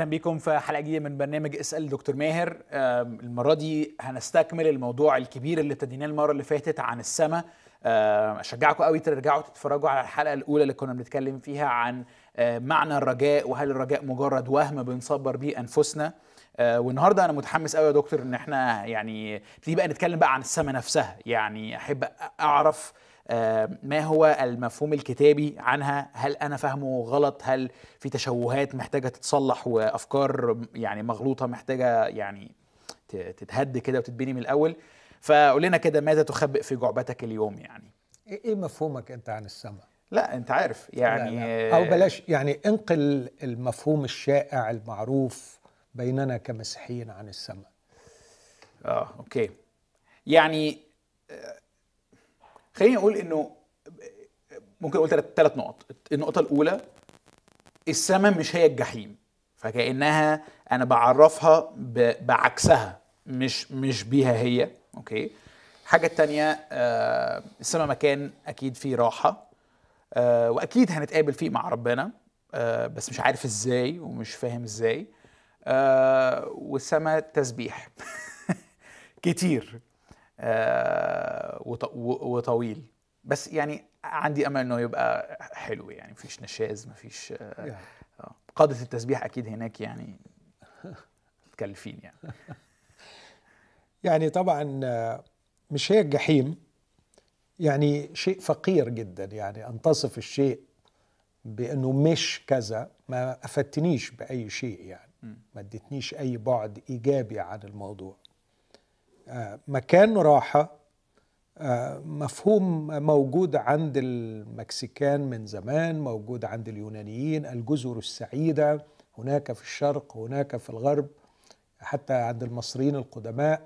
أهلا بيكم في حلقة جديدة من برنامج اسأل دكتور ماهر. المرة دي هنستكمل الموضوع الكبير اللي ابتديناه المرة اللي فاتت عن السماء أشجعكم قوي ترجعوا تتفرجوا على الحلقة الأولى اللي كنا بنتكلم فيها عن آه، معنى الرجاء وهل الرجاء مجرد وهم بنصبر بيه أنفسنا. آه، والنهاردة أنا متحمس قوي يا دكتور إن إحنا يعني نبتدي بقى نتكلم بقى عن السماء نفسها. يعني أحب أعرف ما هو المفهوم الكتابي عنها؟ هل أنا فاهمه غلط؟ هل في تشوهات محتاجة تتصلح وأفكار يعني مغلوطة محتاجة يعني تتهد كده وتتبني من الأول؟ فقول لنا كده ماذا تخبئ في جعبتك اليوم يعني؟ إيه إيه مفهومك أنت عن السماء؟ لا أنت عارف يعني لا. لا. أو بلاش يعني انقل المفهوم الشائع المعروف بيننا كمسيحيين عن السماء. آه أوكي. يعني آه، خليني أقول إنه ممكن أقول ثلاث نقط. النقطة الأولى السماء مش هي الجحيم فكأنها أنا بعرفها بعكسها مش مش بيها هي أوكي؟ الحاجة التانية آه، السماء مكان أكيد فيه راحة آه، وأكيد هنتقابل فيه مع ربنا آه، بس مش عارف إزاي ومش فاهم إزاي آه، والسماء تسبيح. كتير. وطويل. بس يعني عندي أمل إنه يبقى حلو يعني مفيش نشاز مفيش آه، آه. قادة التسبيح أكيد هناك يعني متكلفين يعني. يعني طبعا آه، مش هي الجحيم يعني شيء فقير جدا. يعني ان تصف الشيء بإنه مش كذا. ما افدتنيش بأي شيء يعني. ما ادتنيش أي بعد إيجابي عن الموضوع. آه، مكان راحة آه، مفهوم موجود عند المكسيكان من زمان موجود عند اليونانيين الجزر السعيدة هناك في الشرق هناك في الغرب حتى عند المصريين القدماء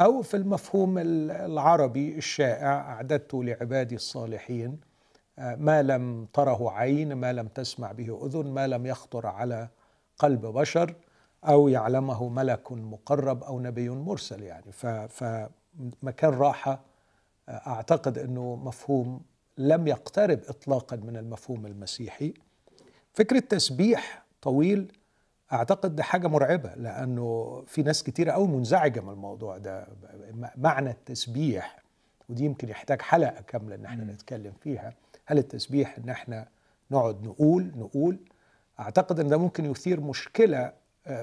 أو في المفهوم ال- العربي الشائع اعددت لعبادي الصالحين آه، ما لم تره عين ما لم تسمع به أذن ما لم يخطر على قلب بشر. أو يعلمه ملك مقرب أو نبي مرسل يعني. فمكان راحة آه، أعتقد إنه مفهوم لم يقترب اطلاقا من المفهوم المسيحي. فكرة تسبيح طويل أعتقد ده حاجة مرعبة لأنه في ناس كتيره قوي منزعجة من الموضوع ده. معنى التسبيح ودي يمكن يحتاج حلقة كاملة إن إحنا نتكلم فيها. هل التسبيح إن إحنا نقعد نقول نقول؟ أعتقد إن ده ممكن يثير مشكلة آه،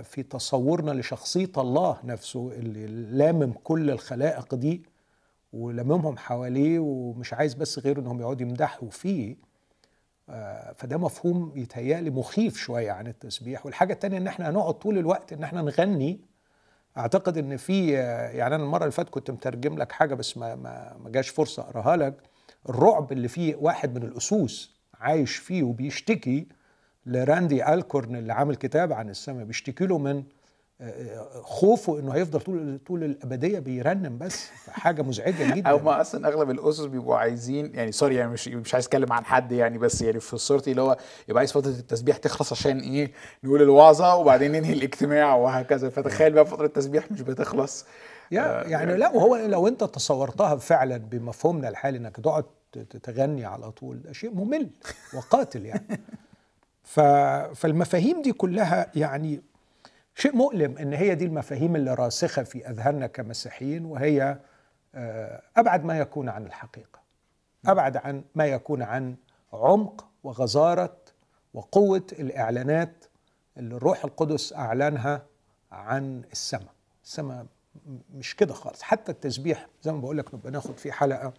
في تصورنا لشخصية الله نفسه اللي لامم كل الخلائق دي ولممهم حواليه ومش عايز بس غير إنهم يقعدوا يمدحوا فيه آه، فده مفهوم يتهيألي مخيف شوية عن التسبيح. والحاجة التانية إن إحنا هنقعد طول الوقت إن إحنا نغني. أعتقد إن في يعني أنا المرة اللي فاتت كنت مترجم لك حاجة بس ما ما ما جاش فرصة أقراها لك. الرعب اللي فيه واحد من الأسوس عايش فيه وبيشتكي لراندي ألكورن اللي عامل كتاب عن السماء بيشتكي له من آه، خوفه إنه هيفضل طول طول الأبدية بيرنم بس. حاجة مزعجة جدا. أو ما أصلا أغلب الأسس بيبقوا عايزين يعني سوري يعني مش مش عايز أتكلم عن حد يعني بس يعني في صورتي اللي هو يبقى عايز فترة التسبيح تخلص عشان إيه نقول الوعظة وبعدين ننهي الاجتماع وهكذا. فتخيل بقى فترة التسبيح مش بتخلص. يا يعني لا وهو لو أنت تصورتها فعلا بمفهومنا الحالي إنك تقعد تغني على طول ده شيء ممل وقاتل يعني. فالمفاهيم دي كلها يعني شيء مؤلم إن هي دي المفاهيم اللي راسخة في أذهاننا كمسيحيين وهي آه، أبعد ما يكون عن الحقيقة أبعد عن ما يكون عن عمق وغزارة وقوة الإعلانات اللي الروح القدس أعلنها عن السماء. السماء مش كده خالص. حتى التسبيح زي ما بقول لك نبقى ناخد فيه حلقة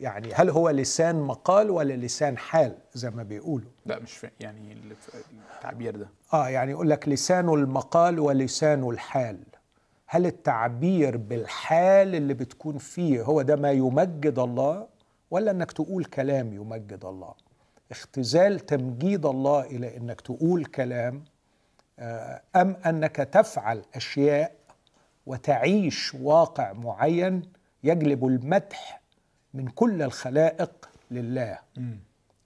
يعني هل هو لسان مقال ولا لسان حال زي ما بيقولوا؟ لا مش فاهم يعني التعبير ده. آه يعني يقول لك لسان المقال ولسان الحال. هل التعبير بالحال اللي بتكون فيه هو ده ما يمجد الله ولا إنك تقول كلام يمجد الله؟ اختزال تمجيد الله إلى إنك تقول كلام آه، أم أنك تفعل أشياء وتعيش واقع معين يجلب المدح من كل الخلائق لله.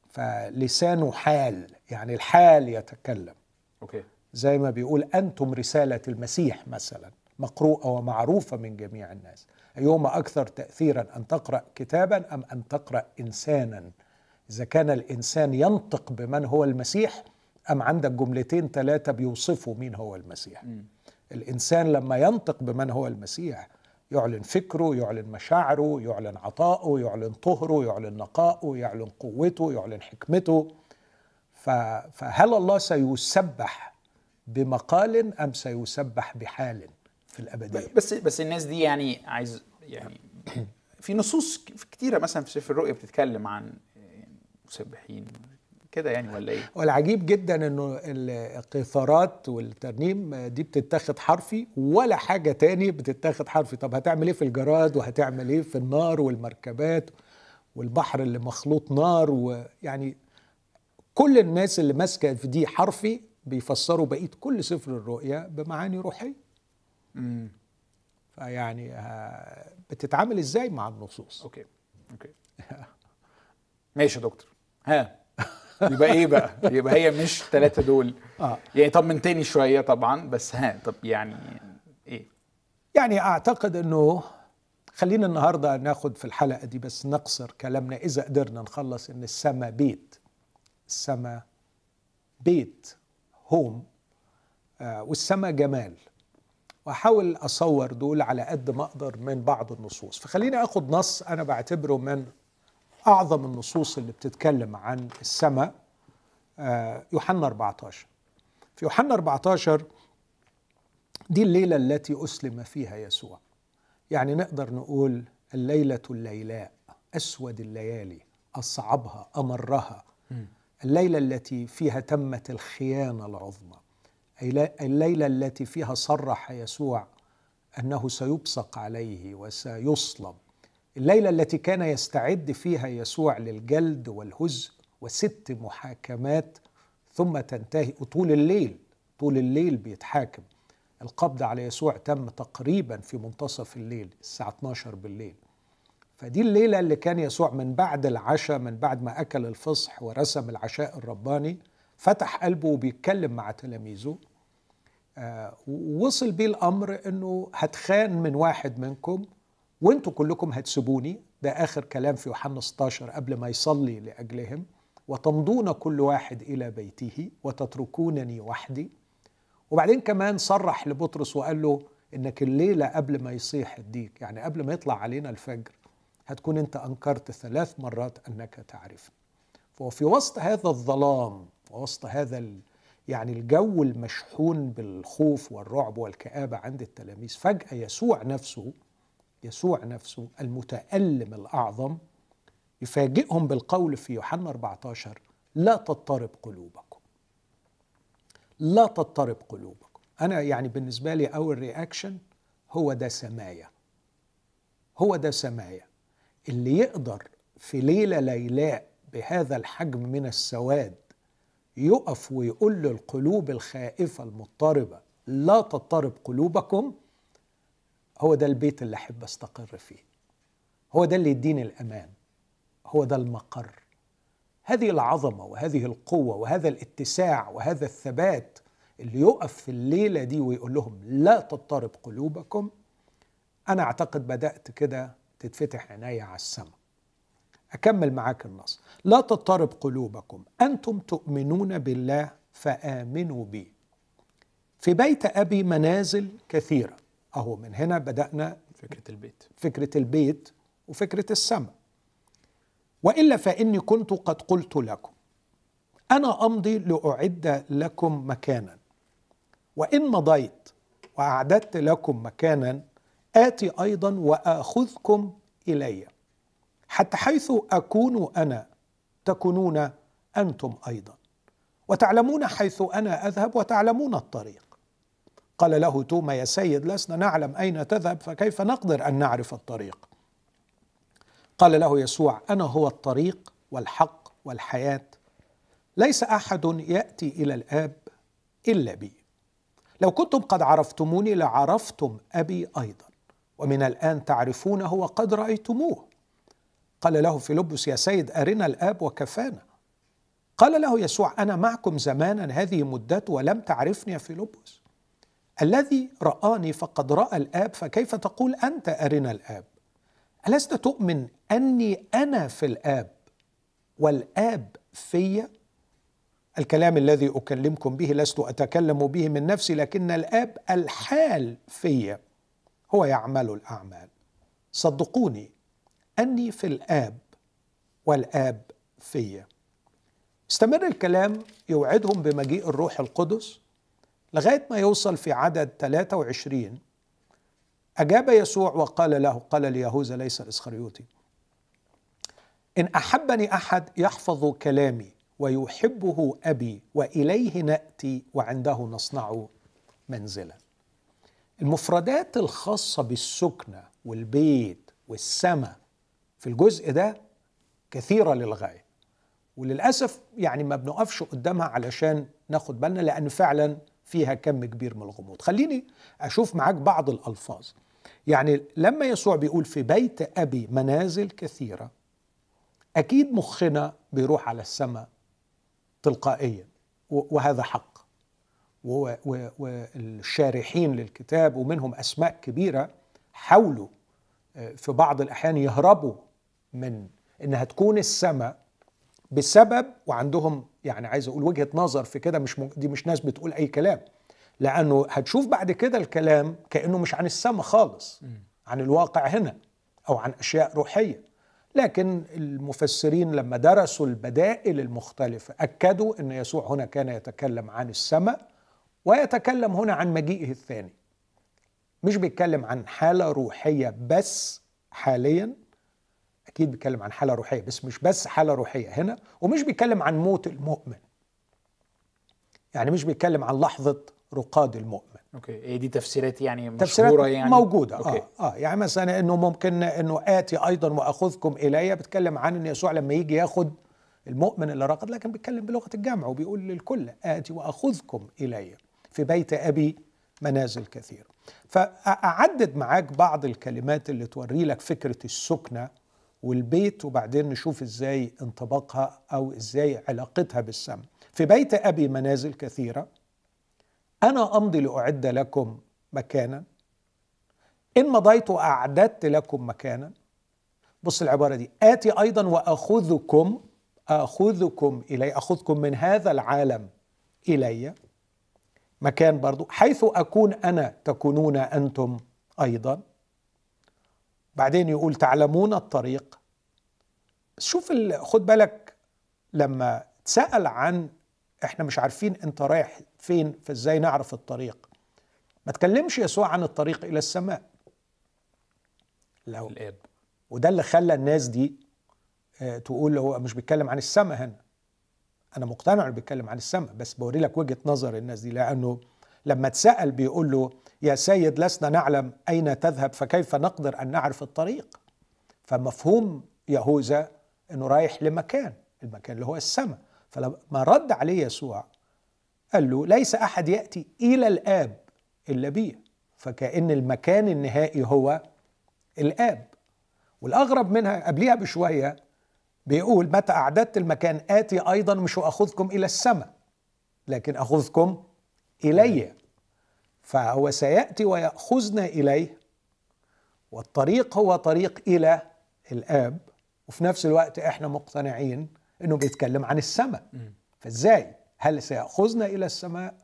فلسانه حال يعني الحال يتكلم. أوكي. زي ما بيقول أنتم رسالة المسيح مثلا مقروءة ومعروفة من جميع الناس. أيهما أكثر تأثيرا أن تقرأ كتابا أم أن تقرأ إنسانا؟ إذا كان الإنسان ينطق بمن هو المسيح أم عندك جملتين ثلاثة بيوصفوا مين هو المسيح؟ الإنسان لما ينطق بمن هو المسيح يعلن فكره يعلن مشاعره يعلن عطائه يعلن طهره يعلن نقائه يعلن قوته يعلن حكمته. فهل الله سيسبح بمقال أم سيسبح بحال في الأبدية؟ بس بس الناس دي يعني عايز يعني في نصوص كتيرة مثلا في سفر الرؤيا بتتكلم عن مسبحين. كده يعني ولا إيه؟ والعجيب جدا إنه القيثارات والترنيم دي بتتاخد حرفي ولا حاجة تاني بتتاخد حرفي. طب هتعمل إيه في الجراد وهتعمل إيه في النار والمركبات والبحر اللي مخلوط نار؟ ويعني كل الناس اللي ماسكة في دي حرفي بيفسروا بقية كل سفر الرؤيا بمعاني روحية. امم فيعني آه، بتتعامل إزاي مع النصوص؟ أوكي أوكي. ماشي يا دكتور. ها. يبقى إيه بقى؟ يبقى هي مش ثلاثة دول. آه. يعني طمنتني شوية طبعا بس ها طب يعني إيه؟ يعني أعتقد إنه خلينا النهارده ناخد في الحلقة دي بس نقصر كلامنا. إذا قدرنا نخلص إن السماء بيت. السماء بيت هوم آه والسماء جمال. وأحاول أصور دول على قد ما أقدر من بعض النصوص. فخليني آخد نص أنا بعتبره من أعظم النصوص اللي بتتكلم عن السماء آه يوحنا 14 في يوحنا 14 دي الليلة التي أسلم فيها يسوع. يعني نقدر نقول الليلة الليلاء أسود الليالي أصعبها أمرها. الليلة التي فيها تمت الخيانة العظمى. الليلة التي فيها صرح يسوع أنه سيبصق عليه وسيصلب. الليلة التي كان يستعد فيها يسوع للجلد والهزء وست محاكمات ثم تنتهي طول الليل طول الليل بيتحاكم. القبض على يسوع تم تقريبا في منتصف الليل الساعة 12 بالليل. فدي الليلة اللي كان يسوع من بعد العشاء من بعد ما أكل الفصح ورسم العشاء الرباني فتح قلبه وبيتكلم مع تلاميذه. آه ووصل بيه الأمر أنه هتخان من واحد منكم وانتوا كلكم هتسيبوني؟ ده آخر كلام في يوحنا 16 قبل ما يصلي لأجلهم. وتمضون كل واحد إلى بيته وتتركونني وحدي. وبعدين كمان صرح لبطرس وقال له إنك الليلة قبل ما يصيح الديك يعني قبل ما يطلع علينا الفجر هتكون أنت أنكرت ثلاث مرات أنك تعرفني. فهو في وسط هذا الظلام ووسط هذا ال... يعني الجو المشحون بالخوف والرعب والكآبة عند التلاميذ فجأة يسوع نفسه يسوع نفسه المتألم الأعظم يفاجئهم بالقول في يوحنا 14 لا تضطرب قلوبكم. لا تضطرب قلوبكم. أنا يعني بالنسبة لي اول رياكشن هو ده سمايا. هو ده سمايا. اللي يقدر في ليلة ليلاء بهذا الحجم من السواد يقف ويقول للقلوب الخائفة المضطربة لا تضطرب قلوبكم. هو ده البيت اللي أحب أستقر فيه. هو ده اللي يديني الأمان. هو ده المقر. هذه العظمة وهذه القوة وهذا الاتساع وهذا الثبات اللي يقف في الليلة دي ويقول لهم لا تضطرب قلوبكم أنا أعتقد بدأت كده تتفتح عيني على السماء. أكمل معاك النص. لا تضطرب قلوبكم. أنتم تؤمنون بالله فآمنوا بي. في بيت أبي منازل كثيرة. أهو من هنا بدأنا فكرة البيت. فكرة البيت وفكرة السماء. وإلا فإني كنت قد قلت لكم أنا أمضي لأعد لكم مكانا. وإن مضيت وأعددت لكم مكانا آتي أيضا وأخذكم إلي. حتى حيث أكون أنا تكونون أنتم أيضا. وتعلمون حيث أنا أذهب وتعلمون الطريق. قال له توما يا سيد لسنا نعلم أين تذهب فكيف نقدر أن نعرف الطريق؟ قال له يسوع أنا هو الطريق والحق والحياة. ليس أحد يأتي إلى الآب إلا بي. لو كنتم قد عرفتموني لعرفتم أبي أيضا ومن الآن تعرفونه وقد رأيتموه. قال له فيلبس يا سيد أرنا الآب وكفانا. قال له يسوع أنا معكم زمانا هذه مدته ولم تعرفني يا فيلبس. الذي رآني فقد رأى الآب فكيف تقول أنت أرنا الآب؟ ألست تؤمن أني أنا في الآب والآب في الكلام الذي أكلمكم به لست أتكلم به من نفسي لكن الآب الحال في هو يعمل الأعمال. صدقوني أني في الآب والآب في استمر الكلام يوعدهم بمجيء الروح القدس. لغاية ما يوصل في عدد 23 أجاب يسوع وقال له قال ليهوذا ليس الإسخريوطي. إن أحبني أحد يحفظ كلامي ويحبه أبي وإليه نأتي وعنده نصنع منزلا المفردات الخاصة بالسكنة والبيت والسماء في الجزء ده كثيرة للغاية وللأسف يعني ما بنقفش قدامها علشان ناخد بالنا لأن فعلا فيها كم كبير من الغموض. خليني أشوف معاك بعض الألفاظ. يعني لما يسوع بيقول في بيت أبي منازل كثيرة أكيد مخنا بيروح على السماء تلقائيا وهذا حق. والشارحين للكتاب ومنهم أسماء كبيرة حاولوا آه، في بعض الأحيان يهربوا من إنها تكون السماء بسبب وعندهم يعني عايز أقول وجهة نظر في كده مش دي مش ناس بتقول أي كلام. لأنه هتشوف بعد كده الكلام كأنه مش عن السماء خالص عن الواقع هنا أو عن أشياء روحية. لكن المفسرين لما درسوا البدائل المختلفة أكدوا إن يسوع هنا كان يتكلم عن السماء ويتكلم هنا عن مجيئه الثاني. مش بيتكلم عن حالة روحية بس حاليا أكيد بيتكلم عن حالة روحية بس مش بس حالة روحية هنا ومش بيتكلم عن موت المؤمن. يعني مش بيتكلم عن لحظة رقاد المؤمن. أوكي إيه دي تفسيرات يعني تفسيرات يعني؟ موجودة أوكي. آه آه يعني مثلا إنه ممكن إنه آتي أيضا وأخذكم إلي بتكلم عن إن يسوع لما يجي ياخذ المؤمن اللي رقد لكن بيتكلم بلغة الجمع وبيقول للكل آتي وأخذكم إلي في بيت أبي منازل كثيره فاعدد معاك بعض الكلمات اللي توري لك فكرة السكنة والبيت وبعدين نشوف إزاي انطباقها أو إزاي علاقتها بالسم. في بيت أبي منازل كثيرة. أنا أمضي لأعد لكم مكانا. إن مضيت وأعددت لكم مكانا. بص العبارة دي. آتي أيضا وأخذكم أخذكم إلي أخذكم من هذا العالم إلي. مكان برضو. حيث أكون أنا تكونون أنتم أيضا. بعدين يقول تعلمون الطريق. شوف خد بالك لما تسأل عن إحنا مش عارفين أنت رايح فين فإزاي نعرف الطريق. ما تكلمش يسوع عن الطريق إلى السماء. لو الآب. وده اللي خلى الناس دي آه، تقول هو مش بيتكلم عن السماء هنا. أنا مقتنع إنه بيتكلم عن السماء بس بوري لك وجهة نظر الناس دي لأنه لما اتسأل بيقول له يا سيد لسنا نعلم أين تذهب فكيف نقدر أن نعرف الطريق؟ فمفهوم يهوذا إنه رايح لمكان المكان اللي هو السماء. فلما رد عليه يسوع قال له ليس أحد يأتي إلى الآب إلا بي. فكأن المكان النهائي هو الآب. والأغرب منها قبليها بشوية بيقول متى أعددت المكان آتي أيضا مش اخذكم إلى السماء لكن أخذكم إلي. فهو سيأتي ويأخذنا إليه. والطريق هو طريق إلى الآب. وفي نفس الوقت إحنا مقتنعين إنه بيتكلم عن السماء. فإزاي؟ هل سيأخذنا إلى السماء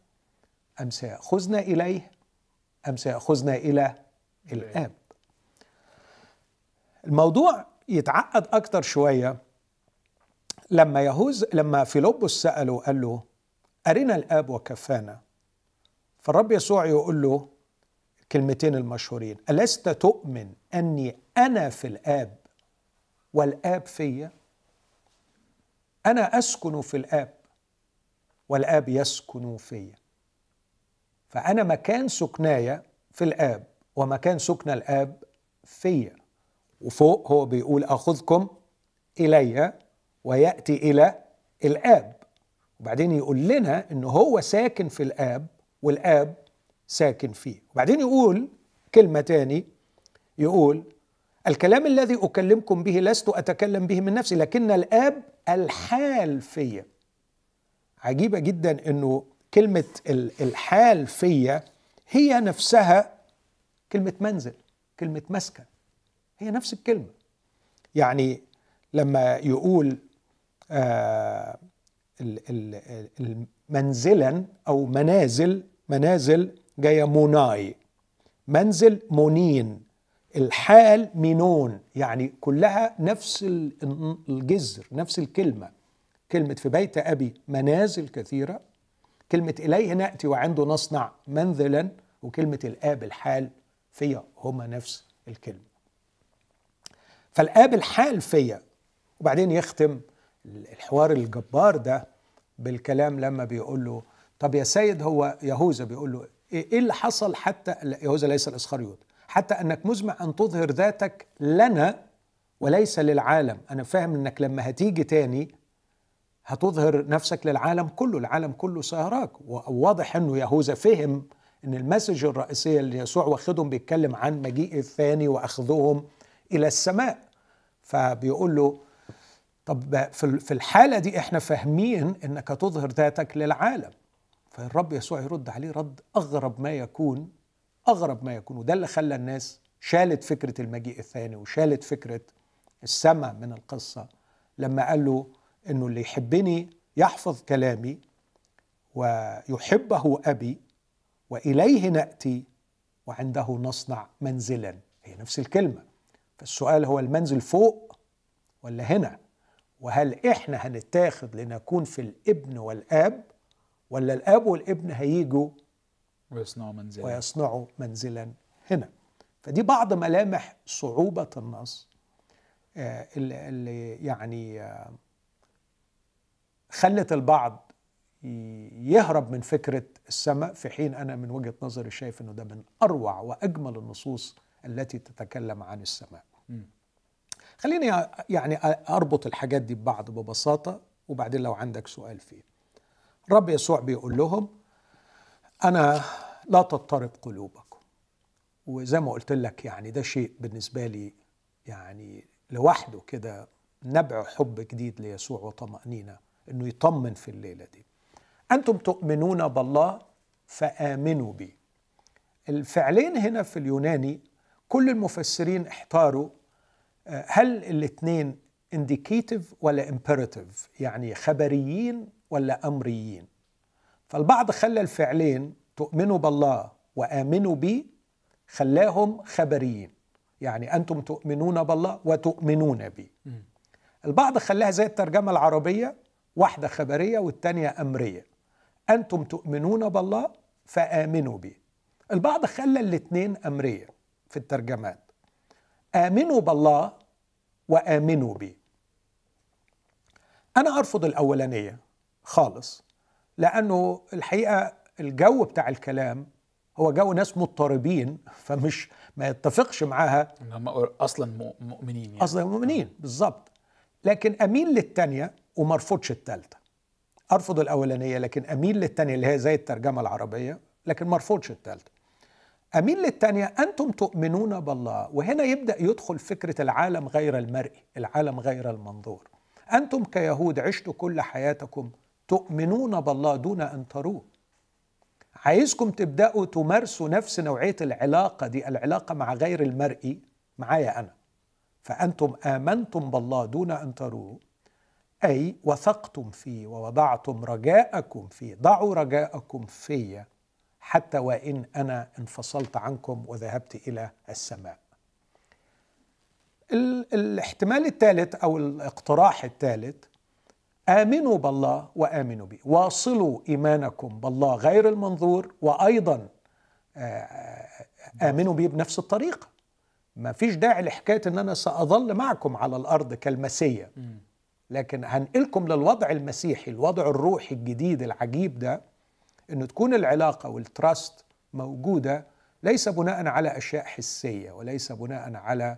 أم سيأخذنا إليه أم سيأخذنا إلى الآب؟ الموضوع يتعقد أكتر شوية لما يهوز لما فيلبس سأله قال له أرنا الآب وكفانا؟ فالرب يسوع يقول له الكلمتين المشهورين ألست تؤمن أني أنا في الآب والآب فيا؟ أنا أسكن في الآب والآب يسكن فيا. فأنا مكان سكنايا في الآب ومكان سكن الآب فيا. وفوق هو بيقول أخذكم إلي ويأتي إلى الآب. وبعدين يقول لنا إن هو ساكن في الآب والآب ساكن فيه. وبعدين يقول كلمة تاني يقول الكلام الذي أكلمكم به لست أتكلم به من نفسي لكن الآب الحال فيا عجيبة جدا أنه كلمة الحال فيا هي نفسها كلمة منزل كلمة مسكن. هي نفس الكلمة. يعني لما يقول آه منزلا أو منازل منازل جاية موناي منزل مونين. الحال مينون يعني كلها نفس ال- الجذر نفس الكلمة. كلمة في بيت أبي منازل كثيرة. كلمة إليه نأتي وعنده نصنع منزلا. وكلمة الآب الحال فيا هما نفس الكلمة. فالآب الحال فيا. وبعدين يختم الحوار الجبار ده بالكلام لما بيقول له طب يا سيد هو يهوذا بيقول له إيه إيه اللي حصل حتى يهوذا ليس الاسخريوط حتى أنك مزمع أن تظهر ذاتك لنا وليس للعالم. أنا فاهم أنك لما هتيجي تاني هتظهر نفسك للعالم كله العالم كله سيراك. وواضح إنه يهوذا فهم إن المسج الرئيسية اللي يسوع واخدهم بيتكلم عن مجيء الثاني واخذهم إلى السماء. فبيقول له طب في الحالة دي إحنا فاهمين إنك تظهر ذاتك للعالم. فالرب يسوع يرد عليه رد أغرب ما يكون أغرب ما يكون وده اللي خلى الناس شالت فكرة المجيء الثاني وشالت فكرة السماء من القصة لما قال له إنه اللي يحبني يحفظ كلامي ويحبه أبي وإليه نأتي وعنده نصنع منزلا. هي نفس الكلمة. فالسؤال هو المنزل فوق ولا هنا؟ وهل إحنا هنتاخد لنكون في الإبن والآب؟ ولا الاب والابن هيجوا ويصنعوا منزلا. ويصنعوا منزلا هنا. فدي بعض ملامح صعوبة النص. آه، اللي يعني آه، خلت البعض يهرب من فكرة السماء في حين أنا من وجهة نظري شايف أنه ده من أروع وأجمل النصوص التي تتكلم عن السماء. خليني يعني أربط الحاجات دي ببعض ببساطة وبعدين لو عندك سؤال فيه الرب يسوع بيقول لهم أنا لا تضطرب قلوبكم. وزي ما قلت لك يعني ده شيء بالنسبة لي يعني لوحده كده نبع حب جديد ليسوع وطمأنينة إنه يطمن في الليلة دي. أنتم تؤمنون بالله فآمنوا بي. الفعلين هنا في اليوناني كل المفسرين احتاروا آه، هل الاثنين indicative ولا imperative يعني خبريين ولا أمريين. فالبعض خلى الفعلين تؤمنوا بالله وآمنوا بي خلاهم خبريين. يعني أنتم تؤمنون بالله وتؤمنون بي. البعض خلاها زي الترجمة العربية واحدة خبرية والتانية أمرية. أنتم تؤمنون بالله فآمنوا بي. البعض خلى الاثنين أمرية في الترجمات. آمنوا بالله وآمنوا بي. أنا أرفض الأولانية. خالص. لأنه الحقيقة الجو بتاع الكلام هو جو ناس مضطربين فمش ما يتفقش معاها. إن هم أصلا مؤ- مؤمنين يعني. أصلا مؤمنين بالظبط لكن أميل للثانيه وما أرفضش الثالثه أرفض الأولانية لكن أميل للثانيه اللي هي زي الترجمة العربية لكن ما أرفضش الثالثه أميل للثانيه أنتم تؤمنون بالله. وهنا يبدأ يدخل فكرة العالم غير المرئي العالم غير المنظور. أنتم كيهود عشتوا كل حياتكم تؤمنون بالله دون أن تروه. عايزكم تبدأوا تمارسوا نفس نوعية العلاقة دي العلاقة مع غير المرئي معايا أنا. فأنتم آمنتم بالله دون أن تروه أي وثقتم فيه ووضعتم رجاءكم فيه ضعوا رجاءكم في حتى وإن أنا انفصلت عنكم وذهبت إلى السماء. ال- الاحتمال الثالث أو الاقتراح الثالث آمنوا بالله وآمنوا بي واصلوا إيمانكم بالله غير المنظور. وأيضا آه، آمنوا بيه بنفس الطريقة. ما فيش داعي لحكاية إن أنا سأظل معكم على الأرض كالمسيا لكن هنقلكم للوضع المسيحي الوضع الروحي الجديد العجيب ده إنه تكون العلاقة والتراست موجودة ليس بناء على أشياء حسية وليس بناء على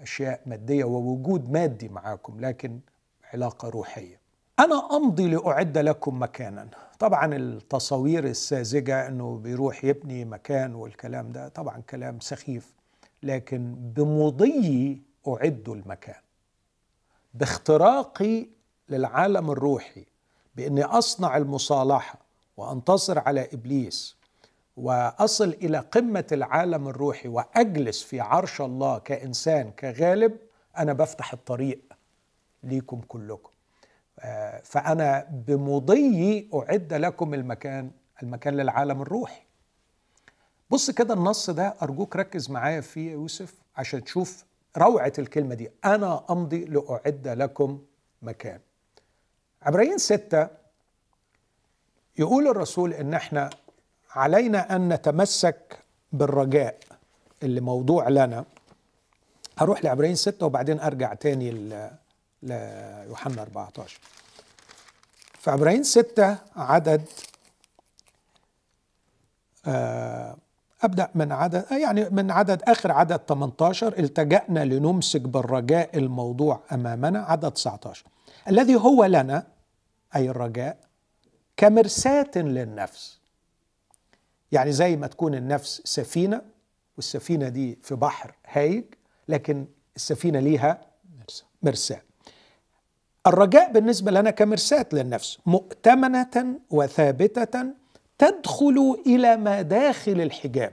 أشياء مادية ووجود مادي معاكم لكن علاقة روحية. أنا أمضي لأعد لكم مكانا. طبعا التصاوير الساذجة إنه بيروح يبني مكان والكلام ده طبعا كلام سخيف لكن بمضي أعد المكان. باختراقي للعالم الروحي بإني أصنع المصالحة وأنتصر على إبليس وأصل إلى قمة العالم الروحي وأجلس في عرش الله كإنسان كغالب أنا بفتح الطريق ليكم كلكم. فأنا بمضي أعد لكم المكان المكان للعالم الروحي. بص كده النص ده أرجوك ركز معايا فيه يوسف عشان تشوف روعة الكلمة دي. أنا أمضي لأعد لكم مكان. عبرين ستة يقول الرسول إن إحنا علينا أن نتمسك بالرجاء اللي موضوع لنا. هروح لعبرين ستة وبعدين أرجع تاني ليوحنا 14 في عبرين ستة عدد آه، أبدأ من عدد يعني من عدد آخر عدد 18 التجأنا لنمسك بالرجاء الموضوع أمامنا عدد 19 الذي هو لنا أي الرجاء كمرساة للنفس. يعني زي ما تكون النفس سفينة والسفينة دي في بحر هايج لكن السفينة ليها مرساة. الرجاء بالنسبة لنا كمرساة للنفس مؤتمنة وثابتة تدخل إلى مداخل الحجاب.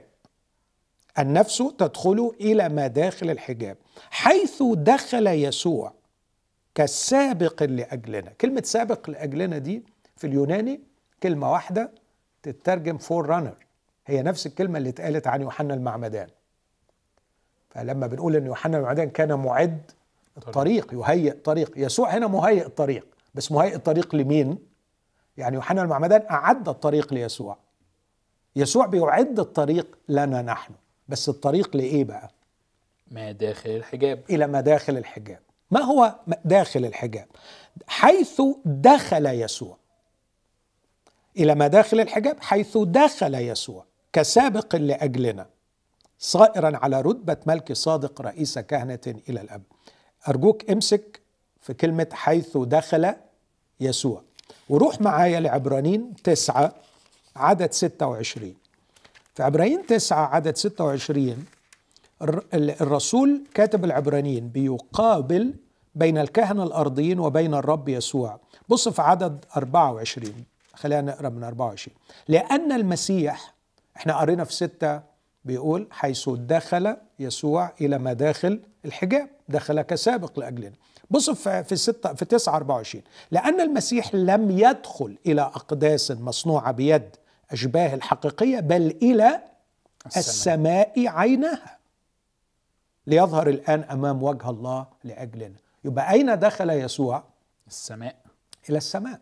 النفس تدخل إلى مداخل الحجاب حيث دخل يسوع كالسابق لأجلنا. كلمة سابق لأجلنا دي في اليوناني كلمة واحدة تترجم forerunner هي نفس الكلمة اللي اتقالت عن يوحنا المعمدان. فلما بنقول إن يوحنا المعمدان كان معد الطريق. يهيئ طريق. يسوع هنا مهيئ الطريق. بس مهيئ الطريق لمين؟ يعني يوحنا المعمدان أعد الطريق ليسوع. يسوع بيعد الطريق لنا نحن. بس الطريق لإيه بقى؟ ما داخل الحجاب. إلى مداخل الحجاب. ما هو داخل الحجاب؟ حيث دخل يسوع. إلى مداخل الحجاب؟ حيث دخل يسوع. كسابق لأجلنا. صائرا على رتبة ملك صادق رئيس كهنة إلى الأب. أرجوك امسك في كلمة حيث دخل يسوع. وروح معايا لعبرانين تسعة عدد 26 في عبرانين تسعة عدد 26 الرسول كاتب العبرانيين بيقابل بين الكهنة الأرضيين وبين الرب يسوع. بص في عدد 24 خلينا نقرأ من 24 لأن المسيح إحنا قرينا في ستة بيقول حيث دخل يسوع إلى مداخل الحجاب دخل كسابق لأجلنا. بص في ستة في 9 24 لأن المسيح لم يدخل إلى أقداس مصنوعة بيد أشباه الحقيقية بل إلى السماء, السماء عينها ليظهر الآن أمام وجه الله لأجلنا. يبقى أين دخل يسوع؟ السماء. إلى السماء.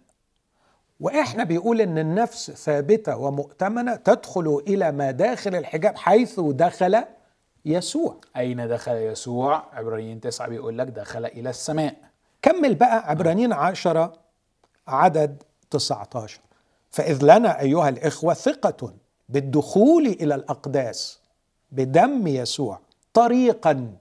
وإحنا بيقول إن النفس ثابتة ومؤتمنة تدخل إلى مداخل الحجاب حيث دخل يسوع. أين دخل يسوع؟ عبرانيين تسعة بيقول لك دخل إلى السماء. كمل بقى عبرانيين عشرة عدد 19 فإذ لنا أيها الإخوة ثقة بالدخول إلى الأقداس بدم يسوع. طريقا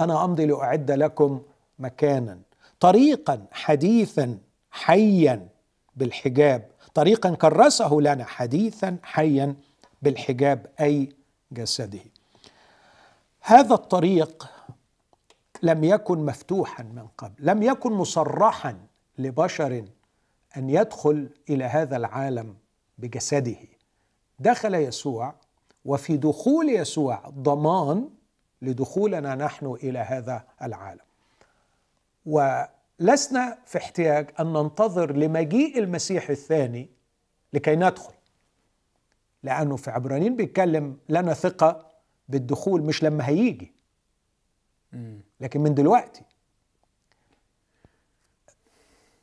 أنا أمضي لأعد لكم مكانا. طريقا حديثا حيا بالحجاب. طريقا كرسه لنا حديثا حيا بالحجاب أي جسده. هذا الطريق لم يكن مفتوحا من قبل لم يكن مصرحا لبشر أن يدخل إلى هذا العالم بجسده. دخل يسوع وفي دخول يسوع ضمان لدخولنا نحن إلى هذا العالم. ولسنا في احتياج أن ننتظر لمجيء المسيح الثاني لكي ندخل لأنه في عبرانيين بيتكلم لنا ثقة بالدخول مش لما هيجي. لكن من دلوقتي.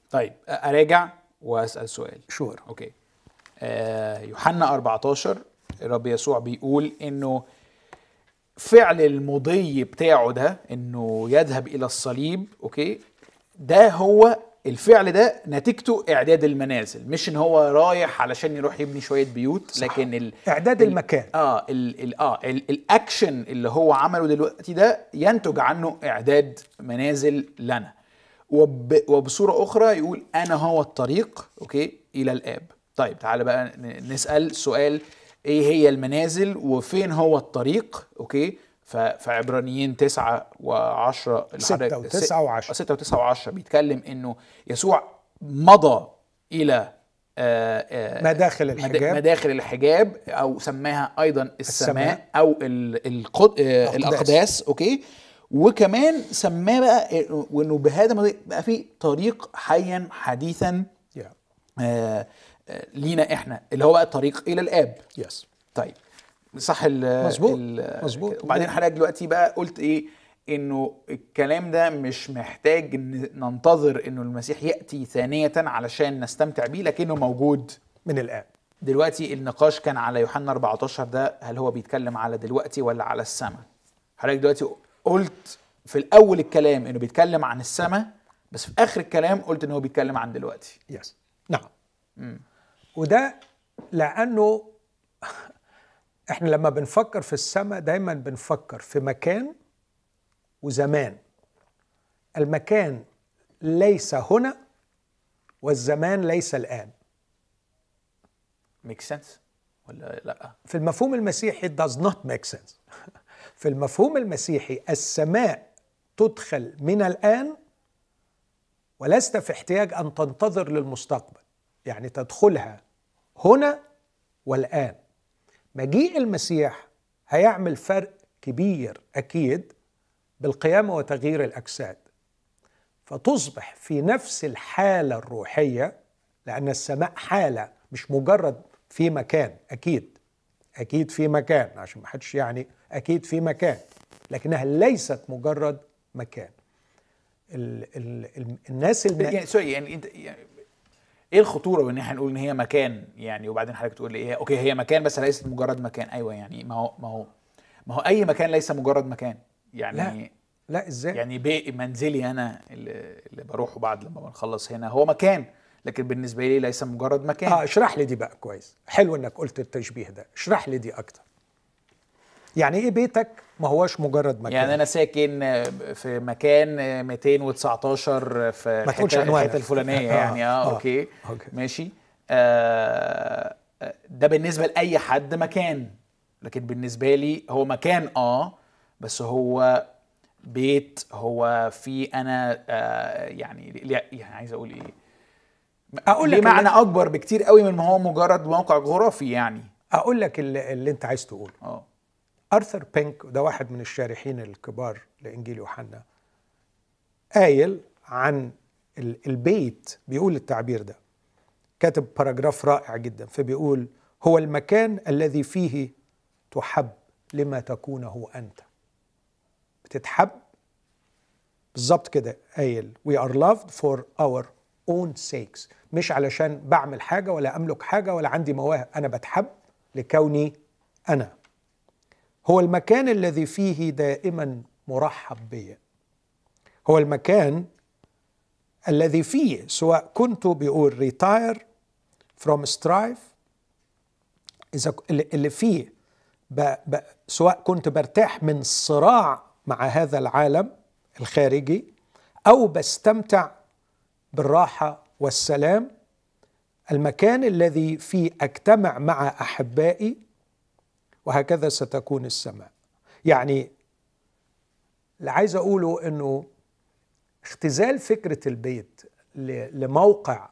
طيب أراجع وأسأل سؤال. sure. okay. آه يوحنا 14 الرب يسوع بيقول إنه فعل المضي بتاعه ده إنه يذهب إلى الصليب okay ده هو الفعل ده نتيجته إعداد المنازل مش إن هو رايح علشان يروح يبني شوية بيوت صح. لكن ال إعداد ال المكان. آه ال ال آه ال الأكشن اللي هو عمله دلوقتي ده ينتج عنه إعداد منازل لنا. وب وبصورة أخرى يقول أنا هو الطريق okay إلى الآب. طيب تعالى بقى نسأل سؤال إيه هي المنازل وفين هو الطريق okay؟ فعبرانيين تسعة وعشرة ستة وتسعة وعشرة. ستة وتسعة وعشرة بيتكلم إنه يسوع مضى إلى آه، آه، مداخل الحجاب. مداخل الحجاب أو سماها أيضا السماء, السماء. أو ال ال آه، الأقداس. أوكي؟ وكمان سماه بقى وانه بهذا بقى في طريق حيا حديثا yeah. آه لينا إحنا اللي هو بقى الطريق إلى الآب. Yes. طيب. صح ال مظبوط، مظبوط. وبعدين حضرتك دلوقتي بقى قلت إيه؟ إنه الكلام ده مش محتاج إن ننتظر إنه المسيح يأتي ثانية علشان نستمتع بيه لكنه موجود. من الآن دلوقتي النقاش كان على يوحنا 14 ده هل هو بيتكلم على دلوقتي ولا على السماء؟ حضرتك دلوقتي قلت في الأول الكلام إنه بيتكلم عن السماء بس في آخر الكلام قلت انه هو بيتكلم عن دلوقتي. يس نعم. وده لأنه إحنا لما بنفكر في السماء دايما بنفكر في مكان وزمان. المكان ليس هنا والزمان ليس الآن. ميك سنس ولا لأ؟ في المفهوم المسيحي does not make sense. في المفهوم المسيحي السماء تدخل من الآن ولست في احتياج أن تنتظر للمستقبل. يعني تدخلها هنا والآن. مجيء المسيح هيعمل فرق كبير أكيد بالقيامة وتغيير الأجساد. فتصبح في نفس الحالة الروحية لأن السماء حالة مش مجرد في مكان أكيد أكيد في مكان عشان ما حدش يعني أكيد في مكان لكنها ليست مجرد مكان. ال ال ال الناس الم... يعني sorry يعني أنت يعني إيه الخطورة بان إحنا نقول ان هي مكان يعني وبعدين حضرتك تقول لي إيه okay هي مكان بس ليست مجرد مكان. أيوه يعني ما هو ما هو ما هو أي مكان ليس مجرد مكان. يعني لا لا إزاي؟ يعني بي منزلي أنا اللي, اللي بروحه بعد لما بنخلص هنا هو مكان لكن بالنسبة لي ليس مجرد مكان. آه اشرح لي دي بقى كويس. حلو إنك قلت التشبيه ده. اشرح لي دي أكتر. يعني إيه بيتك؟ ما هوش مجرد مكان. يعني أنا ساكن في مكان 219 في. الحته الفلانية آه، يعني آه, آه، okay. okay. ماشي. آه ده بالنسبة لأي حد مكان. لكن بالنسبة لي هو مكان آه بس هو بيت هو في أنا آه يعني يعني عايز أقول إيه؟ أقول لك معنى أكبر بكتير قوي من ما هو مجرد موقع جغرافي يعني. أقول لك اللي, اللي أنت عايز تقوله. آه. أرثر بينك ده واحد من الشارحين الكبار لإنجيل يوحنا قايل عن ال- البيت بيقول التعبير ده. كاتب باراجراف رائع جدا فبيقول هو المكان الذي فيه تحب لما تكونه أنت. بتتحب؟ بالظبط كده قايل. We are loved for our own sakes. مش علشان بعمل حاجة ولا أملك حاجة ولا عندي مواهب. أنا بتحب لكوني أنا. هو المكان الذي فيه دائما مرحب بي. هو المكان الذي فيه سواء كنت بيقول retire from strife إذا اللي فيه ب ب سواء كنت برتاح من الصراع مع هذا العالم الخارجي أو بستمتع بالراحة والسلام المكان الذي فيه أجتمع مع أحبائي وهكذا ستكون السماء. يعني اللي عايز أقوله أنه اختزال فكرة البيت لموقع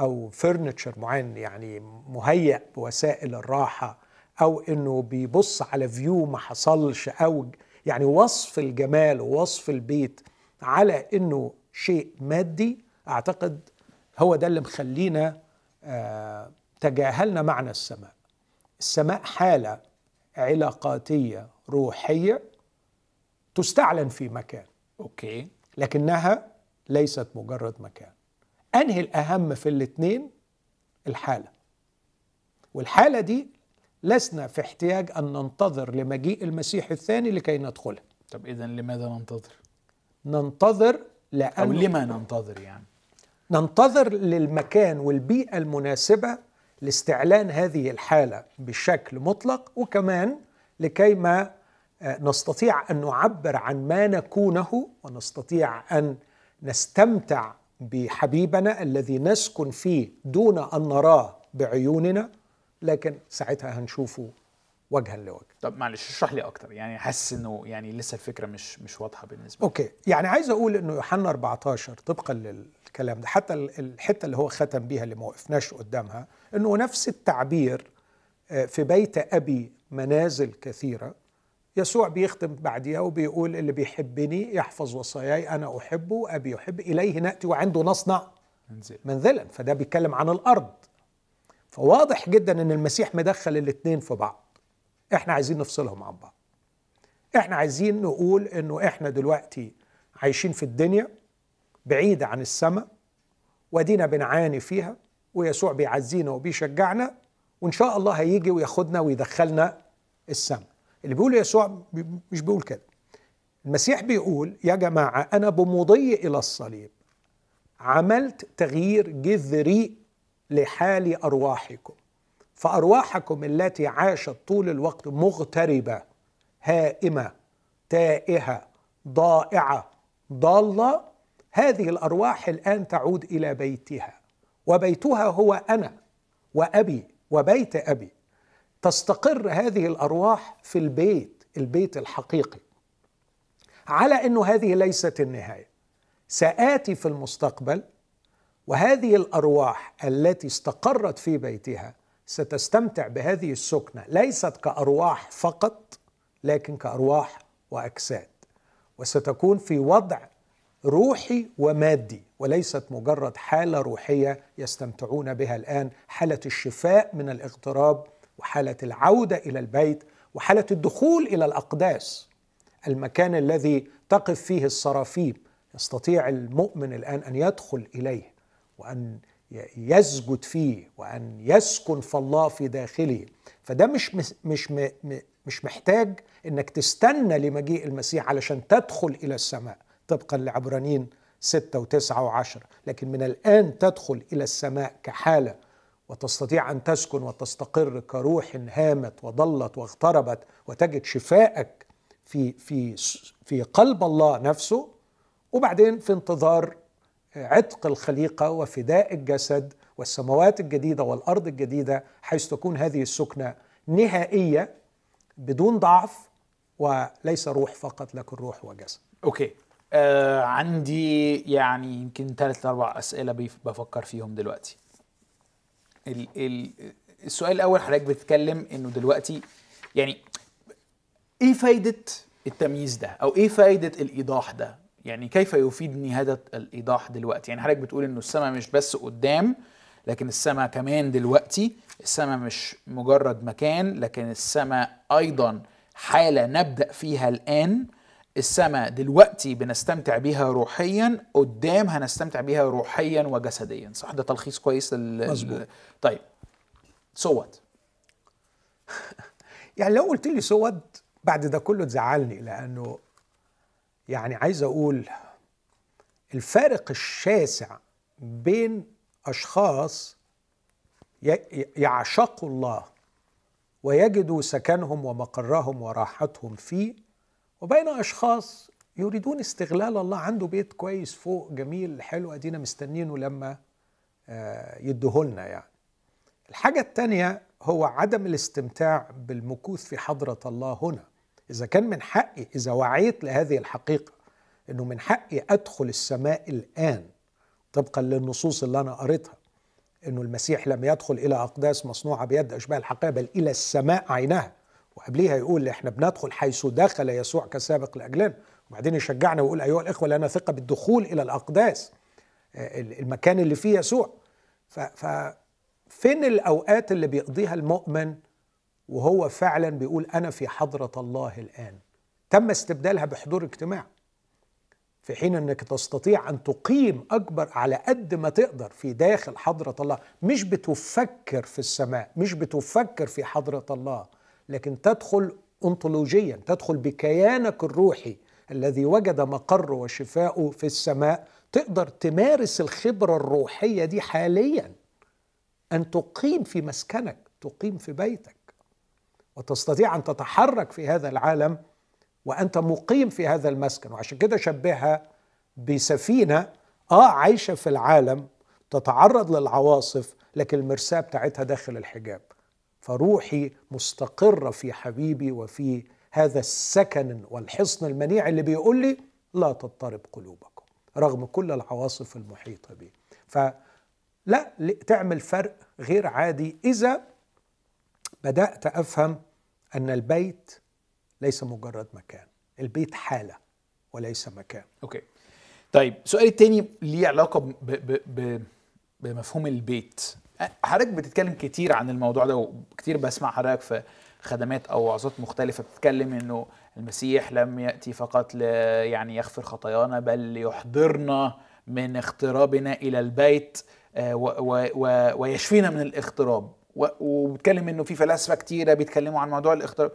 أو فرنتشر معين يعني مهيأ بوسائل الراحة أو أنه بيبص على فيو ما حصلش أو يعني وصف الجمال ووصف البيت على أنه شيء مادي أعتقد هو ده اللي مخلينا آه، تجاهلنا معنى السماء. السماء حالة علاقاتية روحية تستعلن في مكان. أوكي. لكنها ليست مجرد مكان. أنهي الأهم في الاثنين؟ الحالة. والحالة دي لسنا في احتياج أن ننتظر لمجيء المسيح الثاني لكي ندخلها طب اذا لماذا ننتظر؟ ننتظر أو لأن لما ننتظر يعني؟ ننتظر للمكان والبيئة المناسبة لاستعلان هذه الحالة بشكل مطلق وكمان لكي ما آه، نستطيع أن نعبر عن ما نكونه ونستطيع أن نستمتع بحبيبنا الذي نسكن فيه دون أن نراه بعيوننا لكن ساعتها هنشوفه وجها لوجه. طب معلش اشرح لي أكتر. يعني حاسس إنه يعني لسه الفكرة مش مش واضحة بالنسبة لي أوكي. يعني عايز أقول إنه يوحنا 14 طبقا للكلام ده حتى ال- الحتة اللي هو ختم بيها اللي ما وقفناش قدامها إنه نفس التعبير آه، في بيت أبي منازل كثيرة يسوع بيختم بعديها وبيقول اللي بيحبني يحفظ وصاياي أنا أحبه ابي يحب إليه نأتي وعنده نصنع منزل. منزلا. فده بيتكلم عن الأرض. فواضح جدا إن المسيح مدخل الاثنين في بعض. إحنا عايزين نفصلهم عن بعض. إحنا عايزين نقول إنه إحنا دلوقتي عايشين في الدنيا بعيدة عن السماء ودينا بنعاني فيها ويسوع بيعزينا وبيشجعنا وإن شاء الله هيجي وياخدنا ويدخلنا السماء اللي بيقول يسوع مش بيقول كده. المسيح بيقول يا جماعة أنا بمضي إلى الصليب. عملت تغيير جذري لحال أرواحكم. فأرواحكم التي عاشت طول الوقت مغتربة هائمة تائهة ضائعة ضالة هذه الأرواح الآن تعود إلى بيتها. وبيتها هو أنا وأبي وبيت أبي. تستقر هذه الأرواح في البيت البيت الحقيقي. على أنه هذه ليست النهاية. سآتي في المستقبل وهذه الأرواح التي استقرت في بيتها ستستمتع بهذه السكنة ليست كأرواح فقط لكن كأرواح وأجساد. وستكون في وضع روحي ومادي وليست مجرد حالة روحية يستمتعون بها الآن حالة الشفاء من الاغتراب وحالة العودة إلى البيت وحالة الدخول إلى الأقداس. المكان الذي تقف فيه الصرافيم يستطيع المؤمن الآن أن يدخل إليه وأن يسجد فيه وأن يسكن في الله في داخله. فده مش مش مش محتاج إنك تستنى لمجيء المسيح علشان تدخل إلى السماء طبقا لعبرانيين ستة وتسعة وعشرة لكن من الآن تدخل إلى السماء كحالة وتستطيع أن تسكن وتستقر كروح هامت وضلت واغتربت وتجد شفائك في في في قلب الله نفسه. وبعدين في انتظار عتق الخليقة وفداء الجسد والسماوات الجديدة والأرض الجديدة حيث تكون هذه السكنة نهائية بدون ضعف وليس روح فقط لكن روح وجسد. أوكي. آه عندي يعني يمكن ثلاث أربع أسئلة بفكر فيهم دلوقتي. ال ال السؤال الأول حضرتك بتتكلم إنه دلوقتي يعني إيه فايدة التمييز ده؟ أو إيه فايدة الإيضاح ده؟ يعني كيف يفيدني هذا الإيضاح دلوقتي؟ يعني حضرتك بتقول إنه السماء مش بس قدام لكن السماء كمان دلوقتي. السماء مش مجرد مكان لكن السماء أيضا حالة نبدأ فيها الآن. السماء دلوقتي بنستمتع بيها روحيا قدام هنستمتع بيها روحيا وجسديا. صح؟ ده تلخيص كويس لل... طيب. سوت يعني لو قلت لي سوت بعد ده كله تزعلني لأنه يعني عايز أقول الفارق الشاسع بين أشخاص يعشقوا الله ويجدوا سكنهم ومقرهم وراحتهم فيه وبين أشخاص يريدون استغلال الله. عنده بيت كويس فوق جميل حلو أدينا مستنينه لما آه، يدهولنا يعني. الحاجة الثانية هو عدم الاستمتاع بالمكوث في حضرة الله هنا. إذا كان من حقي إذا وعيت لهذه الحقيقة أنه من حقي أدخل السماء الآن طبقا للنصوص اللي أنا قريتها أنه المسيح لم يدخل إلى أقداس مصنوعة بيد أشباه الحقيقة بل إلى السماء عينها. وقبليها يقول إحنا بندخل حيث دخل يسوع كسابق لأجلنا. وبعدين يشجعنا ويقول أيها الإخوة لنا ثقة بالدخول إلى الأقداس آه، المكان اللي فيه يسوع. ففين الأوقات اللي بيقضيها المؤمن وهو فعلا بيقول أنا في حضرة الله الآن. تم استبدالها بحضور اجتماع في حين إنك تستطيع أن تقيم أكبر على قد ما تقدر في داخل حضرة الله. مش بتفكر في السماء مش بتفكر في حضرة الله لكن تدخل أنطولوجيا تدخل بكيانك الروحي الذي وجد مقره وشفاؤه في السماء. تقدر تمارس الخبرة الروحية دي حاليا. أن تقيم في مسكنك تقيم في بيتك. وتستطيع أن تتحرك في هذا العالم وأنت مقيم في هذا المسكن. وعشان كده شبهها بسفينة آه عايشة في العالم تتعرض للعواصف لكن المرساة بتاعتها داخل الحجاب. فروحي مستقرة في حبيبي وفي هذا السكن والحصن المنيع اللي بيقول لي لا تضطرب قلوبكم رغم كل العواصف المحيطة بي. فلا تعمل فرق غير عادي إذا بدأت أفهم أن البيت ليس مجرد مكان. البيت حالة وليس مكان. okay. طيب سؤالي التاني ليه علاقة ب ب ب بمفهوم البيت. حضرتك بتتكلم كتير عن الموضوع ده وكتير بسمع حضرتك في خدمات أو وعظات مختلفة. بتتكلم إنه المسيح لم يأتي فقط ل يعني يغفر خطايانا بل ليحضرنا من اغترابنا إلى البيت آه، ويشفينا من الاغتراب وبتكلم إنه في فلاسفة كتيرة بيتكلموا عن موضوع الاغتراب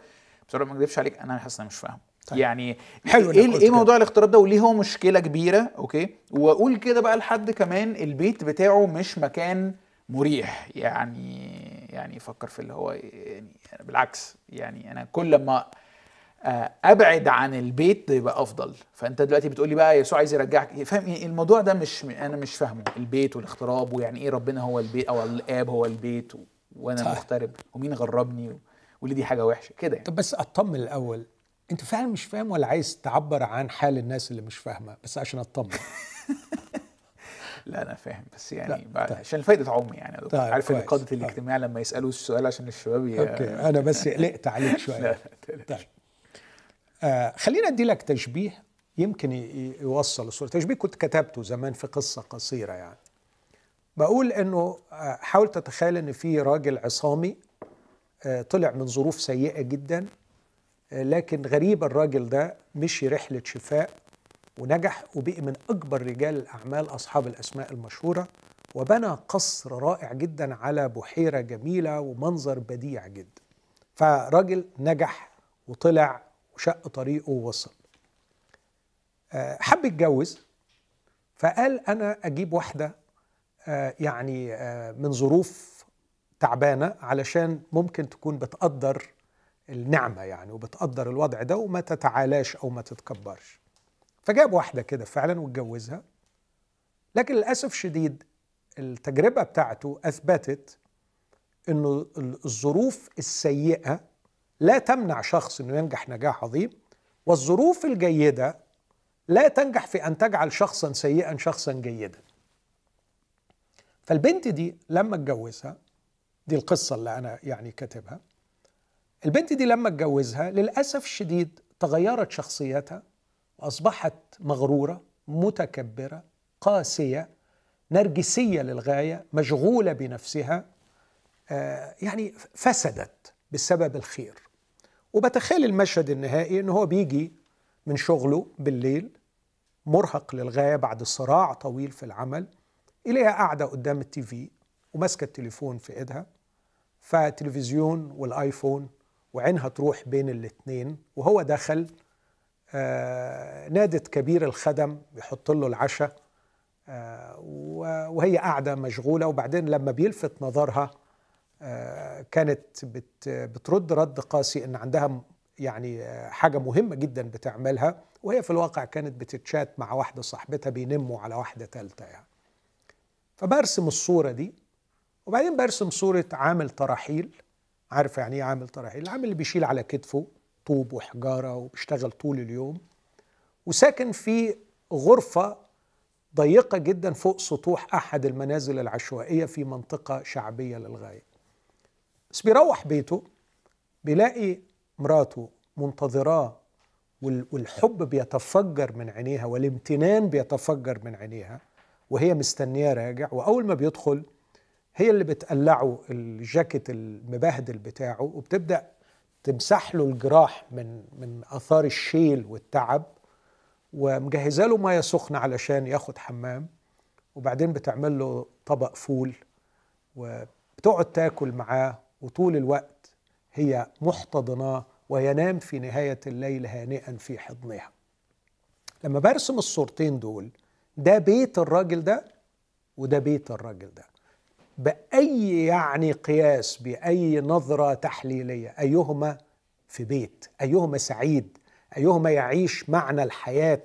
بصراحة ما اكذبش عليك أنا حاسس أنا مش فاهم. طيب. يعني حلو إيه إيه. موضوع الاغتراب ده؟ وليه هو مشكلة كبيرة؟ أوكي. وأقول كده بقى لحد كمان البيت بتاعه مش مكان مريح. يعني يعني يفكر في اللي هو يعني بالعكس. يعني أنا كل ما آه، أبعد عن البيت يبقى أفضل. فأنت دلوقتي بتقول لي بقى يسوع عايز يرجعك. فاهم؟ إيه؟ الموضوع ده مش أنا مش فاهمه. البيت والاغتراب ويعني إيه ربنا هو البيت أو الآب هو البيت و... وأنا صح. مغترب ومين غربني و... وليه دي حاجة وحشة كده يعني طب بس أطمن الأول أنت فعلا مش فاهم ولا عايز تعبر عن حال الناس اللي مش فاهمة بس عشان أطمن لا أنا فاهم بس يعني لا، بعد طيب. عشان فايدة عمي يعني. طيب، عارف إن. قادة طيب. الاجتماع لما يسألوا السؤال عشان الشباب. أوكي أنا بس قلقت عليك لا شوية لا تقلقش. طيب آه خلينا أدي لك تشبيه يمكن يوصل الصورة تشبيه كنت كتبته زمان في قصة قصيرة يعني بقول إنه آه، حاول تتخيل إن في راجل عصامي آه، طلع من ظروف سيئة جدا آه، لكن غريب الراجل ده مشي رحلة شفاء ونجح وبقي من أكبر رجال الاعمال أصحاب الأسماء المشهورة وبنى قصر رائع جدا على بحيرة جميلة ومنظر بديع جدا. فراجل نجح وطلع وشق طريقه ووصل. حب يتجوز فقال أنا أجيب واحدة يعني آه، من ظروف تعبانة علشان ممكن تكون بتقدر النعمة يعني وبتقدر الوضع ده وما تتعالاش أو ما تتكبرش. فجاب واحدة كده فعلا واتجوزها لكن للأسف شديد التجربة بتاعته أثبتت إنه الظروف السيئة لا تمنع شخص إنه ينجح نجاح عظيم والظروف الجيدة لا تنجح في أن تجعل شخصا سيئا شخصا جيدا. فالبنت دي لما اتجوزها دي القصة اللي أنا يعني كاتبها البنت دي لما اتجوزها للأسف الشديد تغيرت شخصيتها وأصبحت مغرورة متكبرة قاسية نرجسية للغاية مشغولة بنفسها آه، يعني فسدت بسبب الخير. وبتخيل المشهد النهائي إن هو بيجي من شغله بالليل مرهق للغاية بعد صراع طويل في العمل. إليها قاعدة قدام التي في وماسكة التليفون في إيدها فتلفزيون والآيفون وعينها تروح بين الاثنين وهو دخل آه نادت كبير الخدم بيحط له العشاء آه وهي قاعدة مشغولة وبعدين لما بيلفت نظرها آه، كانت بت بترد رد قاسي إن عندها يعني حاجة مهمة جدا بتعملها وهي في الواقع كانت بتتشات مع واحدة صاحبتها بينموا على واحدة ثالثه يعني. فبرسم الصورة دي وبعدين برسم صورة عامل تراحيل. عارف يعني إيه عامل تراحيل؟ العامل اللي بيشيل على كتفه طوب وحجارة وبيشتغل طول اليوم وساكن في غرفة ضيقة جدا فوق سطوح أحد المنازل العشوائية في منطقة شعبية للغاية. بس بيروح بيته بيلاقي مراته منتظراه وال- والحب بيتفجر من عينيها والامتنان بيتفجر من عينيها. وهي مستنياه راجع وأول ما بيدخل هي اللي بتقلعه الجاكيت المبهدل بتاعه وبتبدأ تمسح له الجراح من من آثار الشيل والتعب ومجهزة له مية سخنة علشان ياخد حمام وبعدين بتعمل له طبق فول وبتقعد تاكل معاه وطول الوقت هي محتضناه وينام في نهاية الليل هانئا في حضنها. لما برسم الصورتين دول ده بيت الراجل ده وده بيت الراجل ده. بأي يعني قياس بأي نظرة تحليلية أيهما في بيت أيهما سعيد أيهما يعيش معنى الحياة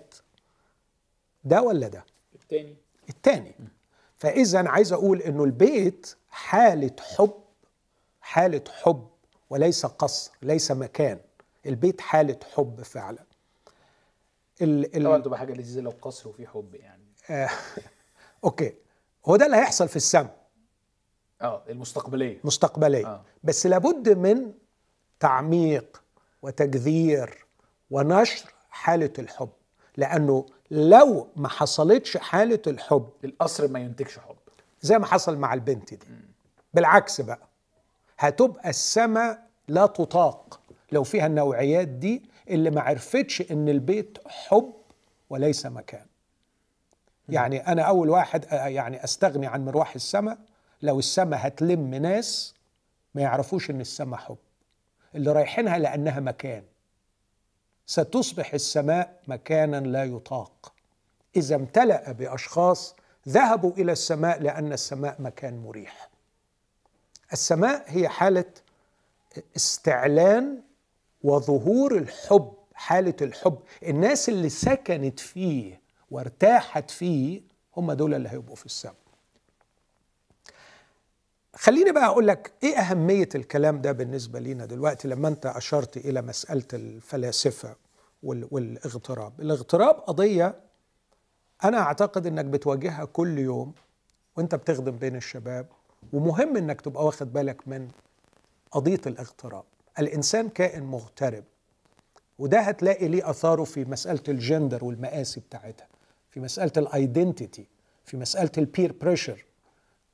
ده ولا ده؟ التاني. التاني. فإذا عايز أقول إنه البيت حالة حب حالة حب وليس قصر ليس مكان. البيت حالة حب فعلا. ال طبعا ال تبقى حاجة لذيذة لو قصر وفي حب يعني. آه أوكي. هو ده اللي هيحصل في السماء آه المستقبلية. مستقبليا آه. بس لابد من تعميق وتجذير ونشر حالة الحب. لأنه لو ما حصلتش حالة الحب القصر ما ينتجش حب. زي ما حصل مع البنت دي. بالعكس بقى هتبقى السماء لا تطاق. لو فيها النوعيات دي اللي ما عرفتش إن البيت حب وليس مكان. يعني أنا أول واحد آه، يعني أستغني عن مروح السماء لو السماء هتلم ناس ما يعرفوش إن السماء حب. اللي رايحينها لأنها مكان. ستصبح السماء مكانا لا يطاق. إذا امتلأ بأشخاص ذهبوا إلى السماء لأن السماء مكان مريح. السماء هي حالة استعلان وظهور الحب حالة الحب. الناس اللي سكنت فيه وارتاحت فيه هم دول اللي هيبقوا في السماء. خليني بقى أقول لك إيه أهمية الكلام ده بالنسبة لينا دلوقتي لما أنت أشرت إلى مسألة الفلاسفة والاغتراب. الاغتراب قضية أنا أعتقد إنك بتواجهها كل يوم وأنت بتخدم بين الشباب ومهم إنك تبقى واخد بالك من قضية الاغتراب. الإنسان كائن مغترب وده هتلاقي ليه آثاره في مسألة الجندر والمآسي بتاعتها في مسألة ال identity في مسألة ال peer pressure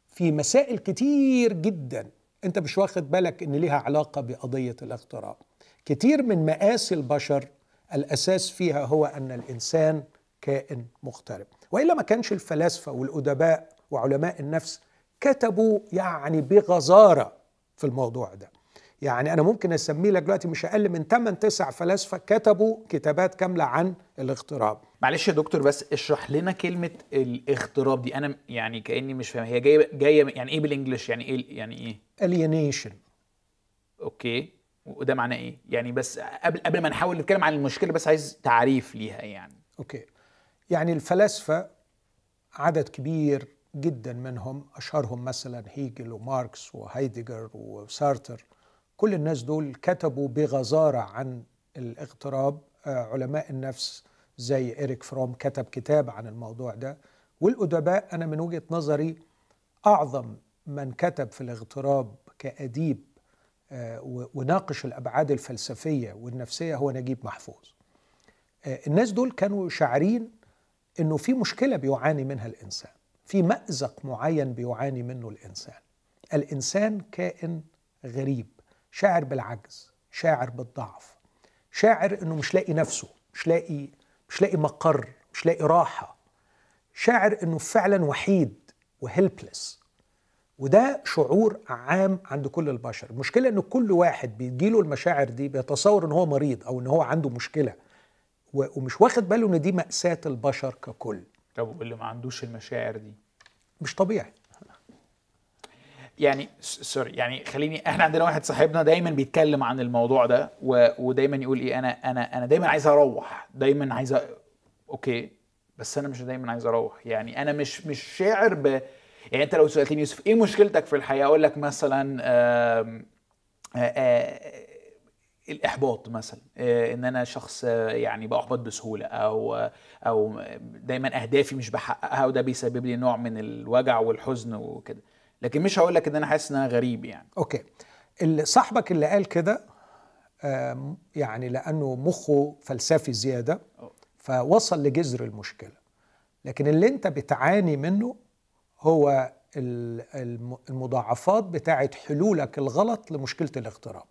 في مسائل كتير جدا أنت مش واخد بالك إن ليها علاقة بقضية الاغتراب كتير من مآسي البشر الأساس فيها هو أن الإنسان كائن مغترب. وإلا ما كانش الفلاسفة والأدباء وعلماء النفس كتبوا يعني بغزارة في الموضوع ده. يعني أنا ممكن اسمي لك دلوقتي مش أقل من 8 9 فلاسفة كتبوا كتابات كاملة عن الاغتراب. معلش يا دكتور بس اشرح لنا كلمة الاغتراب دي. أنا يعني كأني مش فاهم. هي جاية جاية يعني إيه بالإنجلش؟ يعني إيه يعني إيه؟ Alienation. okay. وده معناه إيه؟ يعني بس قبل قبل ما نحاول نتكلم عن المشكلة بس عايز تعريف ليها يعني. okay. يعني الفلاسفة عدد كبير جدا منهم أشهرهم مثلا هيجل وماركس وهايدجر وسارتر كل الناس دول كتبوا بغزارة عن الاغتراب. آه، علماء النفس زي إريك فروم كتب كتاب عن الموضوع ده. والأدباء أنا من وجهة نظري أعظم من كتب في الاغتراب كأديب آه، وناقش الأبعاد الفلسفية والنفسية هو نجيب محفوظ. آه، الناس دول كانوا شاعرين أنه في مشكلة بيعاني منها الإنسان في مأزق معين بيعاني منه الإنسان. الإنسان كائن غريب. شاعر بالعجز شاعر بالضعف شاعر أنه مش لاقي نفسه مش لاقي مش لاقي مقر مش لاقي راحة. شاعر إنه فعلا وحيد و helpless وده شعور عام عند كل البشر. المشكلة ان كل واحد بيجيله المشاعر دي بيتصور إن هو مريض أو إن هو عنده مشكلة. ومش واخد باله إن دي مأساة البشر ككل. طب واللي ما عندوش المشاعر دي؟ مش طبيعي. يعني sorry يعني خليني إحنا عندنا واحد صاحبنا دايما بيتكلم عن الموضوع ده و... ودايما يقول إيه أنا أنا أنا دايما عايز أروح دايما عايز أ... okay بس أنا مش دايما عايز أروح. يعني أنا مش مش شاعر ب يعني أنت لو سألتني يوسف إيه مشكلتك في الحياة؟ أقول لك مثلا آآ آآ الإحباط مثلا إن أنا شخص يعني بأحبط بسهولة أو أو دايما أهدافي مش بحققها وده بيسبب لي نوع من الوجع والحزن وكده. لكن مش هقول لك إن أنا حاسس إن أنا غريب يعني. okay. اللي صاحبك اللي قال كده يعني لأنه مخه فلسفي زيادة فوصل لجذر المشكلة. لكن اللي أنت بتعاني منه هو المضاعفات بتاعه حلولك الغلط لمشكلة الاغتراب.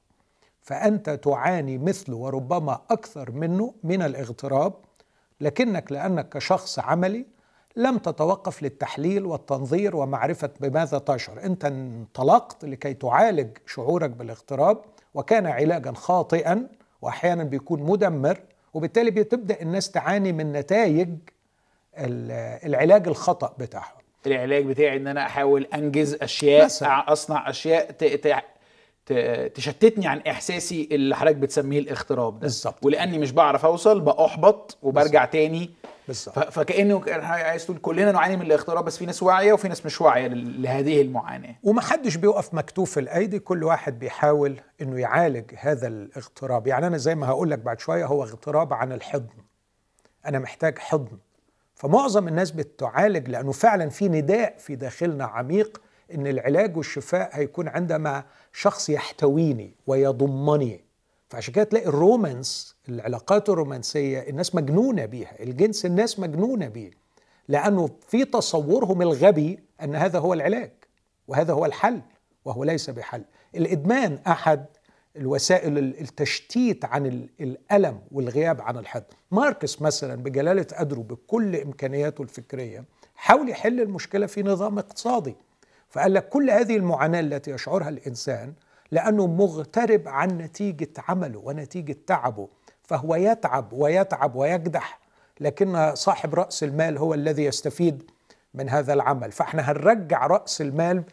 فأنت تعاني مثله وربما أكثر منه من الاغتراب لكنك لأنك كشخص عملي لم تتوقف للتحليل والتنظير ومعرفة بماذا تشعر أنت انطلقت لكي تعالج شعورك بالاغتراب وكان علاجا خاطئا وأحيانا بيكون مدمر وبالتالي بتبدأ الناس تعاني من نتائج العلاج الخطأ بتاعهم العلاج بتاعي إن أنا أحاول أنجز أشياء مثلا. أصنع أشياء تشتتني عن إحساسي اللي حضرتك بتسميه الاغتراب ده بالظبط ولأني مش بعرف أوصل بأحبط وبرجع بالزبط. تاني بالظبط. فكأنه عايز تقول كلنا نعاني من الاغتراب بس في ناس واعية وفي ناس مش واعية لهذه المعاناة. ومحدش بيقف مكتوف الأيدي كل واحد بيحاول إنه يعالج هذا الاغتراب. يعني أنا زي ما هقول لك بعد شوية هو اغتراب عن الحضن. أنا محتاج حضن. فمعظم الناس بتعالج لأنه فعلا في نداء في داخلنا عميق إن العلاج والشفاء هيكون عندما شخص يحتويني ويضمني. فعشان كده تلاقي الرومانس العلاقات الرومانسية الناس مجنونة بيها الجنس الناس مجنونة بيه لأنه في تصورهم الغبي أن هذا هو العلاج وهذا هو الحل وهو ليس بحل. الإدمان أحد الوسائل التشتيت عن الألم والغياب عن الحد ماركس مثلا بجلالة قدره بكل إمكانياته الفكرية حاول يحل المشكلة في نظام اقتصادي فقال لك كل هذه المعاناة التي يشعرها الإنسان لأنه مغترب عن نتيجة عمله ونتيجة تعبه فهو يتعب ويتعب ويكدح لكن صاحب رأس المال هو الذي يستفيد من هذا العمل. فإحنا هنرجع رأس المال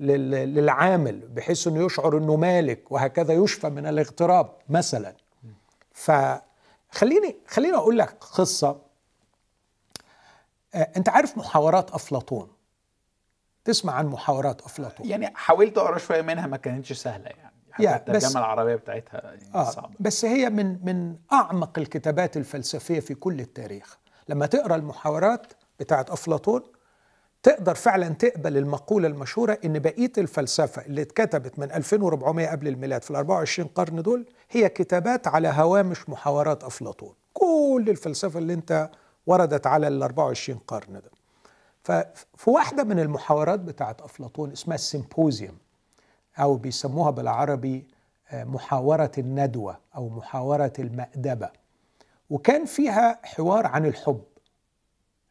للعامل بحيث إنه يشعر إنه مالك وهكذا يشفى من الاغتراب مثلا. فخليني خليني أقول لك قصة. آه، أنت عارف محاورات أفلاطون؟ تسمع عن محاورات أفلاطون. يعني حاولت أقرأ شوية منها ما كانتش سهلة يعني. حتى الترجمه العربية بتاعتها يعني آه صعبة. بس هي من من أعمق الكتابات الفلسفية في كل التاريخ. لما تقرأ المحاورات بتاعت أفلاطون تقدر فعلا تقبل المقولة المشهورة إن بقية الفلسفة اللي اتكتبت من 2400 قبل الميلاد في ال 24 قرن دول هي كتابات على هوامش محاورات أفلاطون. كل الفلسفة اللي أنت وردت على ال 24 قرن ده. ففي واحدة من المحاورات بتاعت أفلاطون اسمها السيمبوزيوم أو بيسموها بالعربي آه، محاورة الندوة أو محاورة المأدبة. وكان فيها حوار عن الحب.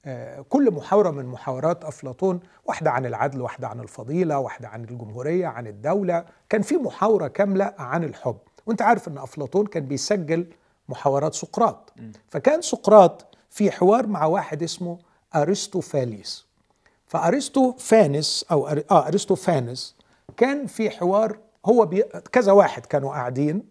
آه، كل محاورة من محاورات أفلاطون واحدة عن العدل واحدة عن الفضيلة واحدة عن الجمهورية عن الدولة كان في محاورة كاملة عن الحب. وأنت عارف إن أفلاطون كان بيسجل محاورات سقراط. فكان سقراط في حوار مع واحد اسمه أرسطوفاليس فأرسطوفانس أو آه أرسطوفانس كان في حوار هو بي كذا واحد كانوا قاعدين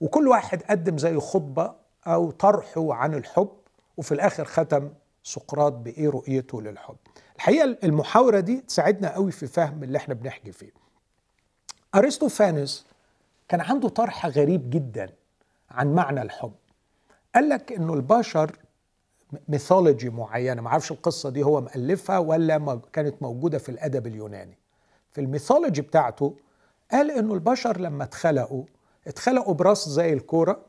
وكل واحد قدم زي خطبة أو طرحه عن الحب وفي الآخر ختم سقراط بايه رؤيته للحب. الحقيقة المحاورة دي تساعدنا قوي في فهم اللي إحنا بنحكي فيه. ارسطوفانس كان عنده طرح غريب جدا عن معنى الحب. قال لك إنه البشر mythology معينة. ما أعرفش القصة دي هو مؤلفها ولا كانت موجودة في الأدب اليوناني. في ال mythology بتاعته قال إنه البشر لما اتخلقوا اتخلقوا براس زي الكورة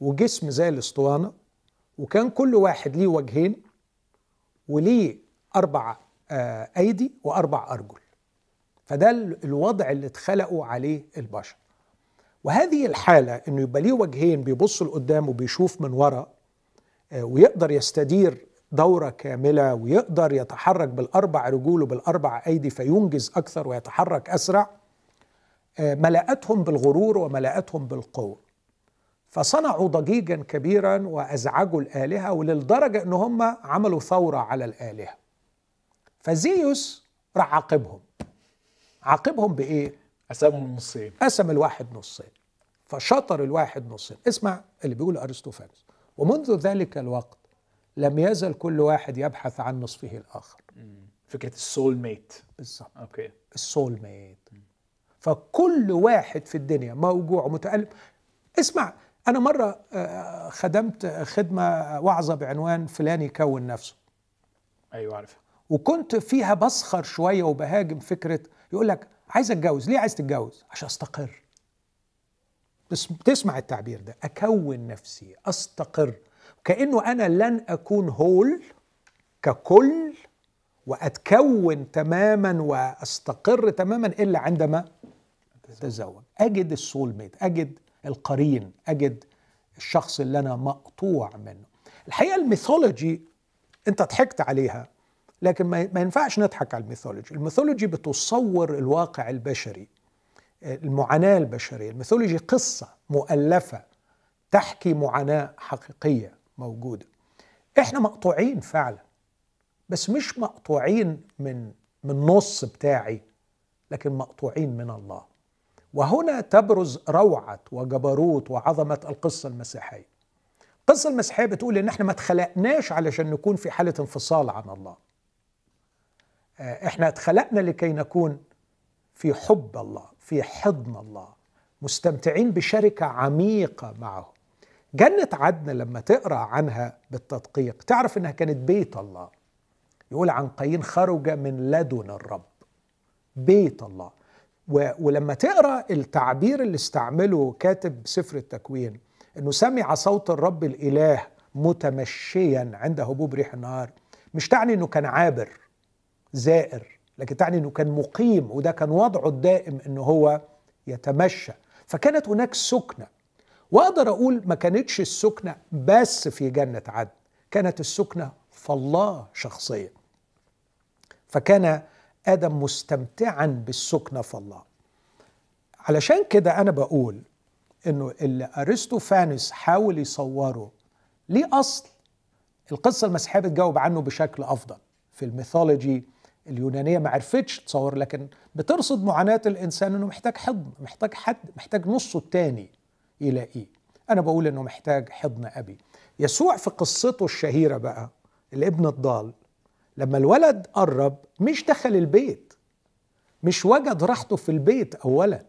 وجسم زي الأسطوانة وكان كل واحد ليه وجهين وليه أربع آه، أيدي وأربع أرجل. فده الوضع اللي اتخلقوا عليه البشر. وهذه الحالة إنه يبقى ليه وجهين بيبص لقدام وبيشوف من ورا ويقدر يستدير دورة كاملة ويقدر يتحرك بالأربع رجول وبالأربع أيدي فينجز أكثر ويتحرك أسرع آه، ملأتهم بالغرور وملأتهم بالقوة. فصنعوا ضجيجا كبيرا وأزعجوا الآلهة وللدرجة إن هم عملوا ثورة على الآلهة. فزيوس راح عاقبهم. عاقبهم بإيه؟ قسمهم نصين. قسم الواحد نصين. فشطر الواحد نصين. اسمع اللي بيقول أرسطوفانيس ومنذ ذلك الوقت لم يزل كل واحد يبحث عن نصفه الآخر. فكرة ال soulmate بالظبط okay. ال soulmate فكل واحد في الدنيا موجوع ومتألم اسمع أنا مرة آه، خدمت خدمة وعظة بعنوان فلان يكوّن نفسه. أيوة عارف وكنت فيها بسخر شوية وبهاجم فكرة يقول لك عايز أتجوز؟ ليه عايز تتجوز؟ عشان أستقر. بتسمع التعبير ده. أكون نفسي أستقر. كأنه أنا لن أكون هول ككل وأتكون تماما وأستقر تماما إلا عندما أتزوج. أجد السول ميت أجد القرين أجد الشخص اللي أنا مقطوع منه. الحقيقة الميثولوجي أنت ضحكت عليها لكن ما ينفعش نضحك على ال mythology. ال mythology بتصور الواقع البشري. المعاناة البشرية. ال mythology قصة مؤلفة تحكي معاناة حقيقية موجودة. إحنا مقطوعين فعلا بس مش مقطوعين من من نص بتاعي لكن مقطوعين من الله. وهنا تبرز روعة وجبروت وعظمة القصة المسيحية. القصة المسيحية بتقول إن إحنا ما اتخلقناش علشان نكون في حالة انفصال عن الله. آه، إحنا اتخلقنا لكي نكون في حب الله في حضن الله مستمتعين بشركة عميقة معه. جنة عدن لما تقرأ عنها بالتدقيق تعرف إنها كانت بيت الله. يقول عن قايين خرج من لدن الرب بيت الله. و- ولما تقرأ التعبير اللي استعمله كاتب سفر التكوين إنه سمع صوت الرب الإله متمشيا عند هبوب ريح النهار مش تعني إنه كان عابر زائر. لكن تعني إنه كان مقيم وده كان وضعه الدائم إنه هو يتمشى. فكانت هناك سكنة. وأقدر أقول ما كانتش السكنة بس في جنة عدن كانت السكنة في الله شخصيا. فكان آدم مستمتعا بالسكنة في الله. علشان كده أنا بقول إنه اللي ارسطوفانس حاول يصوره ليه أصل؟ القصة المسيحية بتجاوب عنه بشكل أفضل في الميثولوجي اليونانية ما عرفتش تصور لكن بترصد معاناة الإنسان إنه محتاج حضن محتاج حد محتاج نصه التاني يلاقيه. أنا بقول إنه محتاج حضن أبي. يسوع في قصته الشهيرة بقى الابن الضال لما الولد قرب مش دخل البيت مش وجد راحته في البيت اولا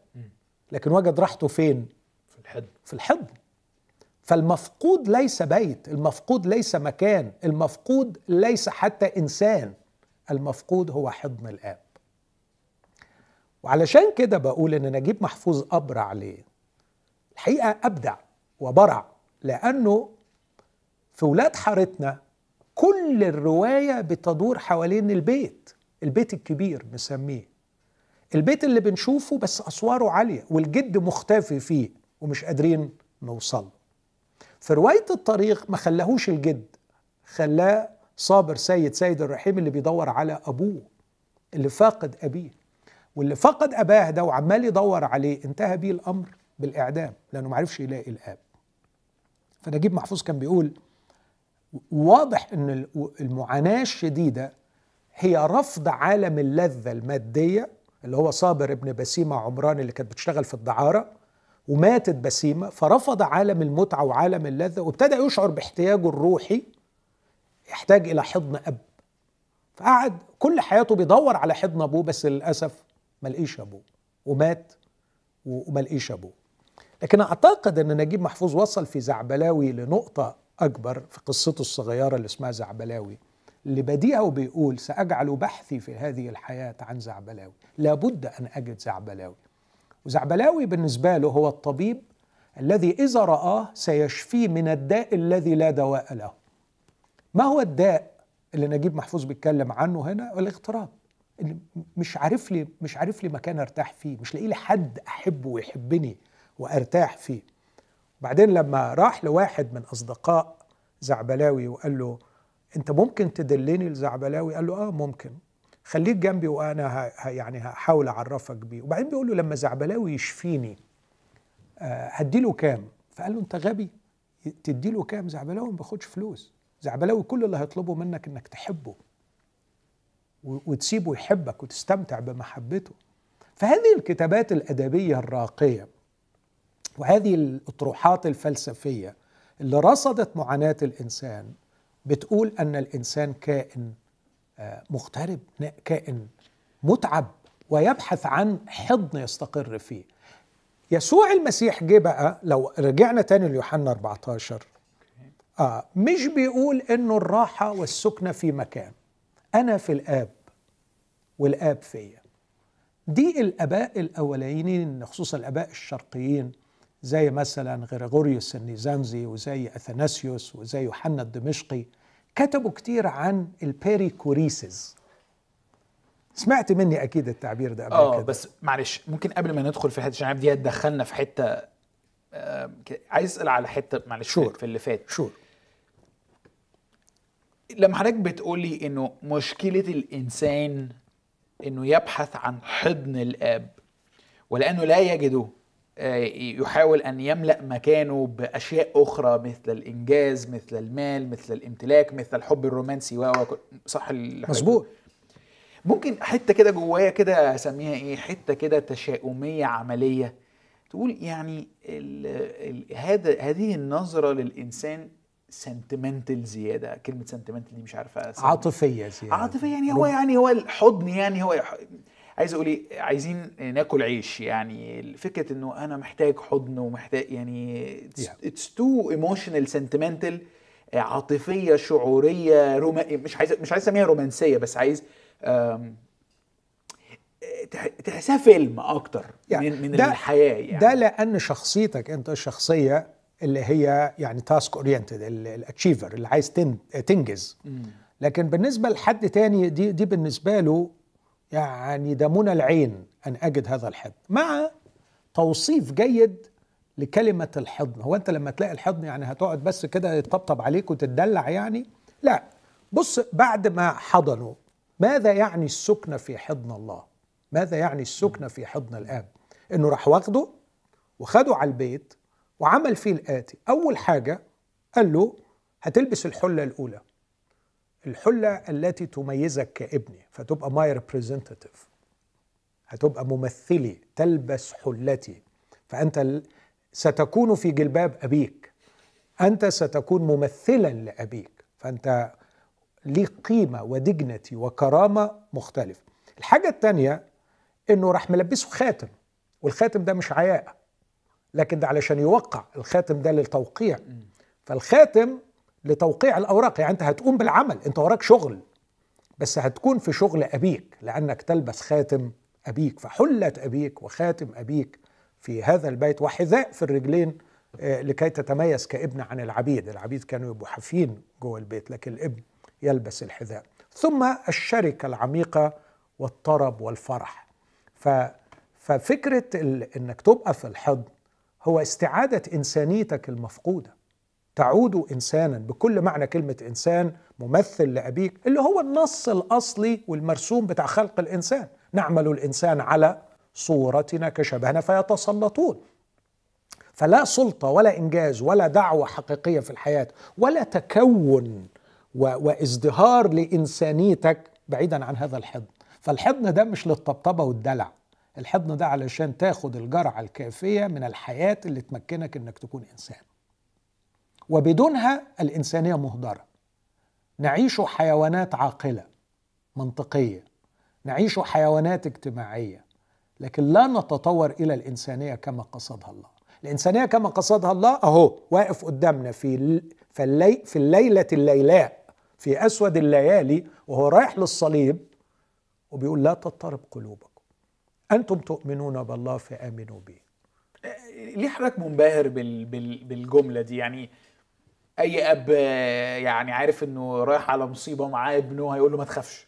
لكن وجد راحته فين؟ في الحضن. في الحضن. فالمفقود ليس بيت المفقود ليس مكان المفقود ليس حتى إنسان. المفقود هو حضن الآب. وعلشان كده بقول إن نجيب محفوظ أبرع ليه؟ الحقيقة أبدع وبرع لأنه في ولاد حارتنا كل الرواية بتدور حوالين البيت البيت الكبير نسميه البيت اللي بنشوفه بس أسواره عالية والجد مختفي فيه ومش قادرين نوصل في رواية الطريق ما خلاهوش الجد خلاه صابر سيد سيد الرحيم اللي بيدور على أبوه اللي فاقد أبيه. واللي فقد أباه ده وعمال يدور عليه انتهى بيه الأمر بالإعدام لأنه ما عرفش يلاقي الآب. فنجيب محفوظ كان بيقول واضح إن المعاناة الشديدة هي رفض عالم اللذة المادية اللي هو صابر ابن بسيمة عمران اللي كانت بتشتغل في الدعارة وماتت بسيمة فرفض عالم المتعة وعالم اللذة وابتدى يشعر باحتياجه الروحي يحتاج إلى حضن أب. فقعد كل حياته بيدور على حضن أبوه بس للأسف ما لقيش أبوه ومات وما لقيش أبوه. لكن أعتقد إن نجيب محفوظ وصل في زعبلاوي لنقطة أكبر في قصته الصغيرة اللي اسمها زعبلاوي. اللي بديها وبيقول سأجعل بحثي في هذه الحياة عن زعبلاوي. لابد أن أجد زعبلاوي. وزعبلاوي بالنسبة له هو الطبيب الذي إذا رآه سيشفيه من الداء الذي لا دواء له. ما هو الداء اللي نجيب محفوظ بيتكلم عنه هنا؟ الاغتراب. اللي مش عارف لي مش عارف لي مكان أرتاح فيه مش لاقي لي حد أحبه ويحبني وأرتاح فيه. بعدين لما راح لواحد من أصدقاء زعبلاوي وقال له أنت ممكن تدلني لزعبلاوي؟ قال له آه ممكن. خليك جنبي وأنا ه... يعني هحاول أعرفك بيه. وبعدين بيقول له لما زعبلاوي يشفيني آه هديله كام؟ فقال له أنت غبي. تديله كام زعبلاوي؟ ما بياخدش فلوس. زعبلاوي كل اللي هيطلبه منك إنك تحبه وتسيبه يحبك وتستمتع بمحبته. فهذه الكتابات الأدبية الراقية وهذه الأطروحات الفلسفية اللي رصدت معاناة الإنسان بتقول أن الإنسان كائن مغترب كائن متعب ويبحث عن حضن يستقر فيه. يسوع المسيح جه بقى لو رجعنا تاني ليوحنا 14 آه مش بيقول إنه الراحة والسكنة في مكان. أنا في الآب والآب فيا. دي الآباء الأوليين خصوصا الآباء الشرقيين زي مثلا غريغوريوس النيزانزي وزي أثناسيوس وزي يوحنا الدمشقي. كتبوا كتير عن ال perichoresis سمعت مني أكيد التعبير ده قبل آه كده. بس معلش ممكن قبل ما ندخل في الحتة عشان دي هتدخلنا في حتة آه عايز أسأل على حتة معلش sure. في اللي فات. sure. لما حضرتك بتقولي إنه مشكلة الإنسان إنه يبحث عن حضن الآب ولأنه لا يجده يحاول أن يملأ مكانه بأشياء أخرى مثل الإنجاز مثل المال مثل الامتلاك مثل الحب الرومانسي و صح مظبوط. ممكن حتة كده جوايا كده أسميها إيه؟ حتة كده تشاؤمية عملية تقول يعني ال ال هذا هذه النظرة للإنسان sentimental زيادة كلمة sentimental دي مش عارفة عاطفية زيادة. عاطفية يعني هو يعني هو الحضن يعني هو عايز أقول إيه عايزين ناكل عيش يعني فكرة إنه أنا محتاج حضن ومحتاج يعني it's too emotional sentimental عاطفية شعورية روما مش عايز مش عايز أسميها رومانسية بس عايز تح- تحسها فيلم أكتر يعني من, من الحياة يعني. ده لأن شخصيتك أنت الشخصية اللي هي يعني task oriented ال achiever اللي عايز تن- تنجز. لكن بالنسبة لحد تاني دي دي بالنسبة له يعني ده منى العين أن أجد هذا الحضن. مع توصيف جيد لكلمة الحضن. هو أنت لما تلاقي الحضن يعني هتقعد بس كده يطبطب عليك وتتدلع يعني؟ لا. بص بعد ما حضنوا ماذا يعني السكنة في حضن الله؟ ماذا يعني السكنة في حضن الآب؟ إنه راح واخده وخده على البيت وعمل فيه الآتي. أول حاجة قال له هتلبس الحلة الأولى. الحلة التي تميزك كابني فتبقى my representative هتبقى ممثلي تلبس حلتي. فأنت ال- ستكون في جلباب أبيك. أنت ستكون ممثلا لأبيك. فأنت ليك قيمة ودجنتي وكرامة مختلفة. الحاجة الثانية إنه راح ملبسه خاتم. والخاتم ده مش عياء. لكن ده علشان يوقع الخاتم ده للتوقيع. فالخاتم لتوقيع الأوراق يعني أنت هتقوم بالعمل أنت وراك شغل بس هتكون في شغل أبيك لأنك تلبس خاتم أبيك. فحله أبيك وخاتم أبيك في هذا البيت وحذاء في الرجلين آه، لكي تتميز كابن عن العبيد. العبيد كانوا يبقوا حافين جوه البيت لكن الابن يلبس الحذاء. ثم الشركة العميقة والطرب والفرح. ف ففكرة. إنك تبقى في الحضن هو استعادة إنسانيتك المفقودة. تعود إنسانا بكل معنى كلمة إنسان ممثل لأبيك اللي هو النص الأصلي والمرسوم بتاع خلق الإنسان. نعمل الإنسان على صورتنا كشبهنا فيتسلطون. فلا سلطة ولا إنجاز ولا دعوة حقيقية في الحياة ولا تكون وازدهار لإنسانيتك بعيدا عن هذا الحضن. فالحضن ده مش للطبطبة والدلع. الحضن ده علشان تاخد الجرعة الكافية من الحياة اللي تمكنك إنك تكون إنسان. وبدونها الإنسانية مهدرة. نعيش حيوانات عاقلة منطقية. نعيش حيوانات اجتماعية. لكن لا نتطور إلى الإنسانية كما قصدها الله. الإنسانية كما قصدها الله أهو واقف قدامنا في في, في الليلة الليلاء في أسود الليالي وهو رايح للصليب وبيقول لا تضطرب قلوبكم أنتم تؤمنون بالله فآمنوا بي ليه حضرتك منبهر بال... بال... بالجملة دي؟ يعني أي أب يعني عارف إنه رايح على مصيبة ومعاه ابنه هيقول له ما تخافش.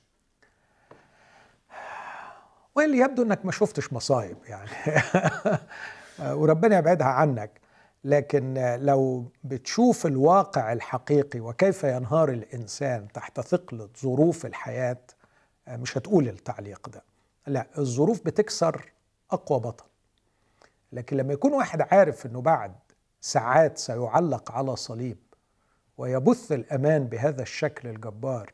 واللي يبدو إنك ما شفتش مصايب يعني. وربنا يبعدها عنك. لكن لو بتشوف الواقع الحقيقي وكيف ينهار الإنسان تحت ثقل ظروف الحياة مش هتقول التعليق ده. لا الظروف بتكسر أقوى بطل لكن لما يكون واحد عارف إنه بعد ساعات سيعلق على صليب ويبث الأمان بهذا الشكل الجبار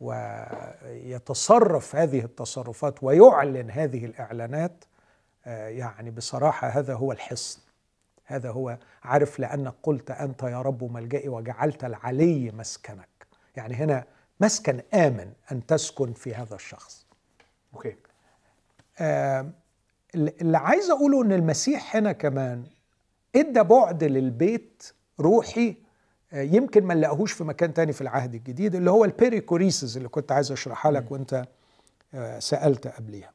ويتصرف هذه التصرفات ويعلن هذه الإعلانات آه، يعني بصراحة هذا هو الحصن. هذا هو عارف لأنك قلت أنت يا رب ملجئي وجعلت العلي مسكنك. يعني هنا مسكن آمن أن تسكن في هذا الشخص. Okay. اللي عايز أقوله إن المسيح هنا كمان إدى بعد للبيت روحي آه، يمكن ما نلاقيهوش في مكان تاني في العهد الجديد اللي هو ال perichoresis اللي كنت عايز أشرحها لك وأنت آه، سألت قبليها.